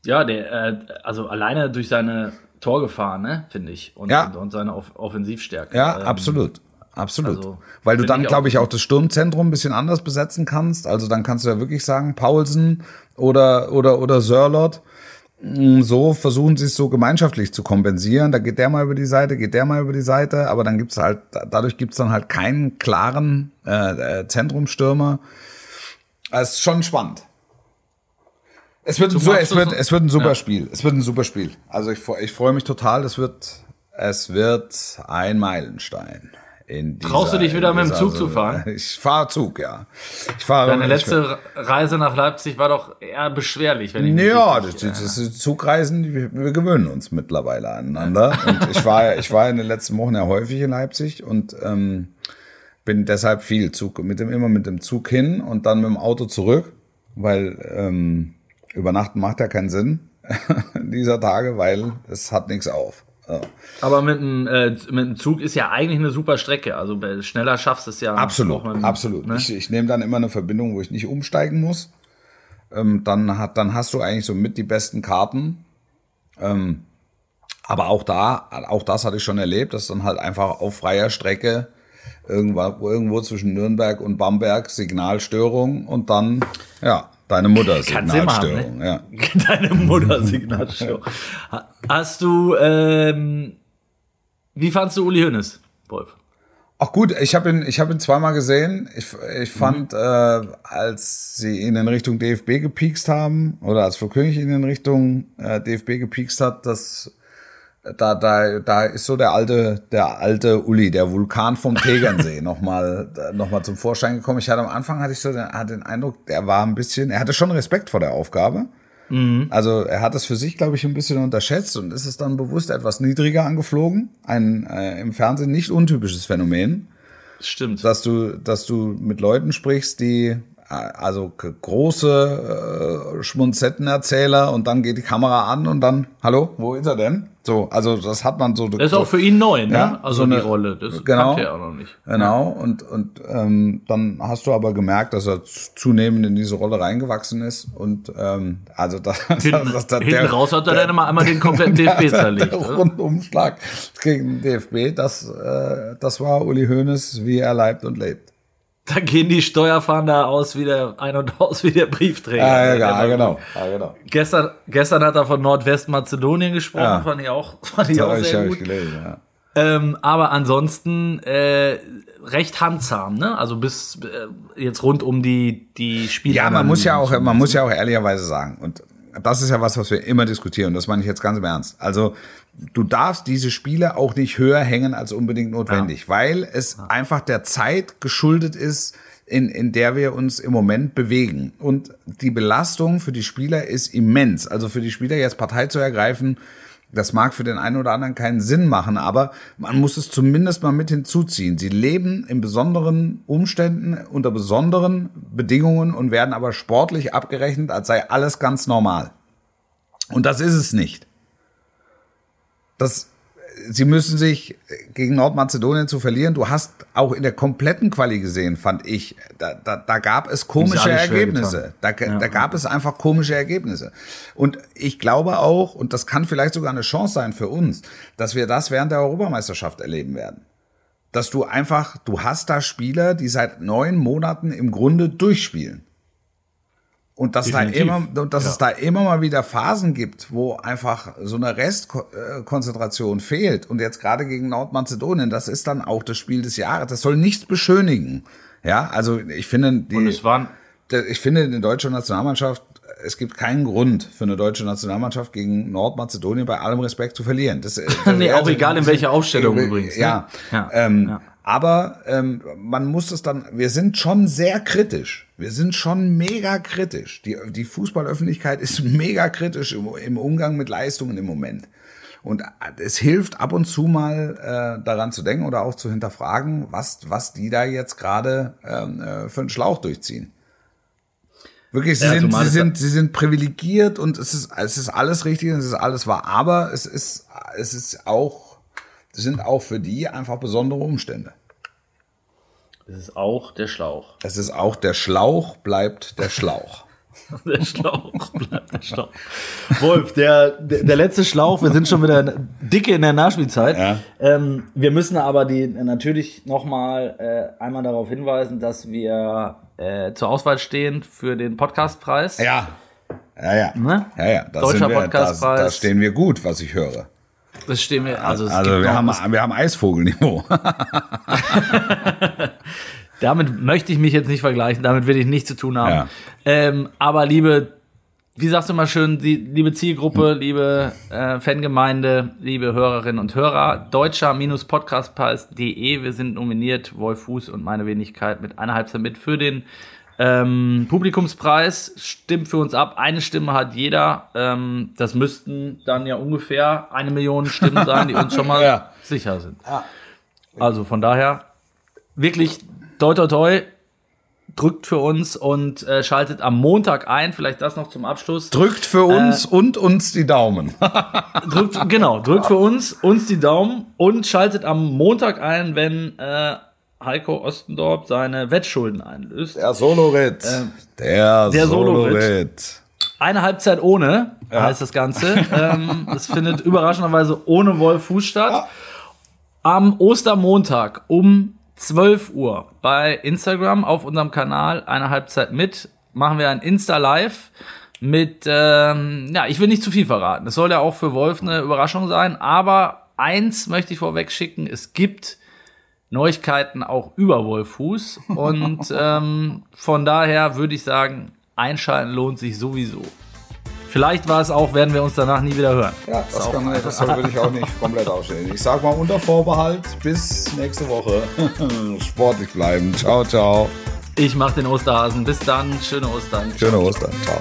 Ja, der, äh, also alleine durch seine Torgefahr, ne, finde ich. Und, Ja. und, und seine Off Offensivstärke. Ja, Ähm, absolut. Absolut. also, Weil du dann, glaube ich, auch das Sturmzentrum ein bisschen anders besetzen kannst. Also dann kannst du ja wirklich sagen, Paulsen oder, oder, oder Sörlot. Mm, So versuchen sie es so gemeinschaftlich zu kompensieren. Da geht der mal über die Seite, geht der mal über die Seite, aber dann gibt's halt, dadurch gibt's dann halt keinen klaren äh, äh, Zentrumstürmer. Es ist schon spannend. Es wird, ein, so, es wird, es wird ein super Ja. Spiel. Es wird ein super Spiel. Also ich, ich freue mich total. Es wird, es wird ein Meilenstein. Traust du dich wieder mit dem Zug zu Saison. fahren? Ich fahre Zug, ja. Ich fahre. Deine letzte Reise nach Leipzig war doch eher beschwerlich, wenn ich mich Ja, das, richtig, das, Zugreisen, wir, wir gewöhnen uns mittlerweile aneinander. Und ich war, ich war in den letzten Wochen ja häufig in Leipzig und ähm, bin deshalb viel Zug, mit dem, immer mit dem Zug hin und dann mit dem Auto zurück, weil ähm, übernachten macht ja keinen Sinn dieser Tage, weil es hat nichts auf. Ja. Aber mit dem, äh, mit dem Zug ist ja eigentlich eine super Strecke. Also schneller schaffst du es ja. Absolut, dem- absolut. Ne? Ich, ich nehme dann immer eine Verbindung, wo ich nicht umsteigen muss. Ähm, dann, hat, dann hast du eigentlich so mit die besten Karten. Ähm, aber auch da, auch das hatte ich schon erlebt, dass dann halt einfach auf freier Strecke irgendwo, irgendwo zwischen Nürnberg und Bamberg Signalstörung und dann, ja, deine Mutter haben, Signalstörung. ne? ja. Deine Mutter Signalshow. Ha- Hast du, ähm, wie fandst du Uli Hoeneß, Wolf? Ach gut, ich habe ihn, ich habe ihn zweimal gesehen. Ich, ich fand, äh, als sie ihn in Richtung DFB gepiekst haben oder als Flo König ihn in Richtung äh, DFB gepiekst hat, das da, da, da ist so der alte, der alte Uli, der Vulkan vom Tegernsee nochmal, noch mal zum Vorschein gekommen. Ich hatte am Anfang hatte ich so den, hatte den Eindruck, der war ein bisschen, er hatte schon Respekt vor der Aufgabe. Also er hat es für sich, glaube ich, ein bisschen unterschätzt und ist es dann bewusst etwas niedriger angeflogen. Ein äh, im Fernsehen nicht untypisches Phänomen Stimmt. dass du, dass du mit Leuten sprichst, die also große äh, Schmunzettenerzähler und dann geht die Kamera an und dann, hallo, wo ist er denn? So, also das hat man so. Das ist so, auch für ihn neu, ne? Ja, also so eine- die Rolle. Das genau. kannte er auch noch nicht. Genau, und, und ähm, dann hast du aber gemerkt, dass er zunehmend in diese Rolle reingewachsen ist. Und ähm, also das, Hinten, das, das, hinten raus hat er dann immer einmal den kompletten DFB zerlegt. der oder? Rundumschlag gegen den DFB, das, äh, das war Uli Hoeneß, wie er leibt und lebt. Da gehen die Steuerfahnder aus wie der ein und aus wie der Briefträger. Ja, ja, ja, genau. Ja, genau. Gestern, gestern hat er von Nordwestmazedonien gesprochen, Ja. fand ich auch, fand ich Das auch ich, sehr ich gut. gelesen, ja. Ähm, aber ansonsten äh, recht handzahm, ne? Also bis äh, jetzt rund um die die Spiele. Ja, man muss ja auch, man muss ja auch ehrlicherweise sagen, und das ist ja was, was wir immer diskutieren, das meine ich jetzt ganz im Ernst. Also, du darfst diese Spiele auch nicht höher hängen als unbedingt notwendig, weil es einfach der Zeit geschuldet ist, in, in der wir uns im Moment bewegen. Und die Belastung für die Spieler ist immens. Also für die Spieler jetzt Partei zu ergreifen, das mag für den einen oder anderen keinen Sinn machen, aber man muss es zumindest mal mit hinzuziehen. Sie leben in besonderen Umständen, unter besonderen Bedingungen und werden aber sportlich abgerechnet, als sei alles ganz normal. Und das ist es nicht. Das, sie müssen sich gegen Nordmazedonien zu verlieren. Du hast auch in der kompletten Quali gesehen, fand ich, da, da, da gab es komische Ergebnisse. Da, da gab es einfach komische Ergebnisse. Und ich glaube auch, und das kann vielleicht sogar eine Chance sein für uns, dass wir das während der Europameisterschaft erleben werden. Dass du einfach, du hast da Spieler, die seit neun Monaten im Grunde durchspielen. Und dass, da immer, dass es da immer mal wieder Phasen gibt, wo einfach so eine Restkonzentration fehlt. Und jetzt gerade gegen Nordmazedonien, das ist dann auch das Spiel des Jahres. Das soll nichts beschönigen. Ja, also ich finde, die, Und es waren ich finde, die deutsche Nationalmannschaft es gibt keinen Grund für eine deutsche Nationalmannschaft gegen Nordmazedonien bei allem Respekt zu verlieren. Das, äh, nee, auch egal in welcher Aufstellung übrigens. Ne? Ja, Ja, ähm, ja. Aber ähm, man muss es dann, wir sind schon sehr kritisch. Wir sind schon mega kritisch. Die, die Fußballöffentlichkeit ist mega kritisch im, im Umgang mit Leistungen im Moment. Und es hilft ab und zu mal äh, daran zu denken oder auch zu hinterfragen, was, was die da jetzt gerade ähm, äh, für einen Schlauch durchziehen. Wirklich, sie, Ja, sind, sie, sind, sie sind privilegiert und es ist, es ist alles richtig und es ist alles wahr. Aber es ist, es ist auch, es sind auch für die einfach besondere Umstände. Das ist auch der Schlauch. Es ist auch der Schlauch bleibt der Schlauch. Der Schlauch bleibt der Schlauch. Wolf, der, der, der letzte Schlauch, wir sind schon wieder dicke in der Nachspielzeit. Ja. Ähm, wir müssen aber die natürlich nochmal äh, einmal darauf hinweisen, dass wir äh, zur Auswahl stehen für den Podcastpreis. Ja. Ja, ja. Ne? Ja, ja. Da, Deutscher Podcastpreis. da stehen wir gut, was ich höre. Das stehen wir. Also, es Also wir haben, wir haben Eisvogelniveau. Damit möchte ich mich jetzt nicht vergleichen, damit will ich nichts zu tun haben. Ja. Ähm, aber liebe, wie sagst du mal schön, die, liebe Zielgruppe, liebe äh, Fangemeinde, liebe Hörerinnen und Hörer, deutscher-podcastpreis.de, wir sind nominiert, Wolf Fuß und meine Wenigkeit mit einer Halbzeit mit für den ähm, Publikumspreis. Stimmt für uns ab. Eine Stimme hat jeder. Ähm, das müssten dann ja ungefähr eine Million Stimmen sein, die uns schon mal Ja. sicher sind. Also von daher wirklich toi toi toi drückt für uns und äh, schaltet am Montag ein, vielleicht das noch zum Abschluss. Drückt für uns und uns die Daumen. Drückt, genau, drückt für uns, uns die Daumen und schaltet am Montag ein, wenn äh, Heiko Ostendorp seine Wettschulden einlöst. Der Solorit. der der Solorit. Solorit. Eine Halbzeit ohne heißt das Ganze. ähm, es findet überraschenderweise ohne Wolf Fuß statt. Am Ostermontag um 12 Uhr bei Instagram auf unserem Kanal eine Halbzeit mit machen wir ein Insta Live mit ähm, ja ich will nicht zu viel verraten. Es soll ja auch für Wolf eine Überraschung sein, aber eins möchte ich vorweg schicken: Es gibt Neuigkeiten auch über Wolfuß und ähm, von daher würde ich sagen, einschalten lohnt sich sowieso. Vielleicht war es auch, werden wir uns danach nie wieder hören. Ja, das, kann, das würde ich auch nicht komplett ausstellen. Ich sag mal unter Vorbehalt bis nächste Woche. Sportlich bleiben. Ciao, ciao. Ich mache den Osterhasen. Bis dann. Schöne Ostern. Schöne Ostern. Ciao.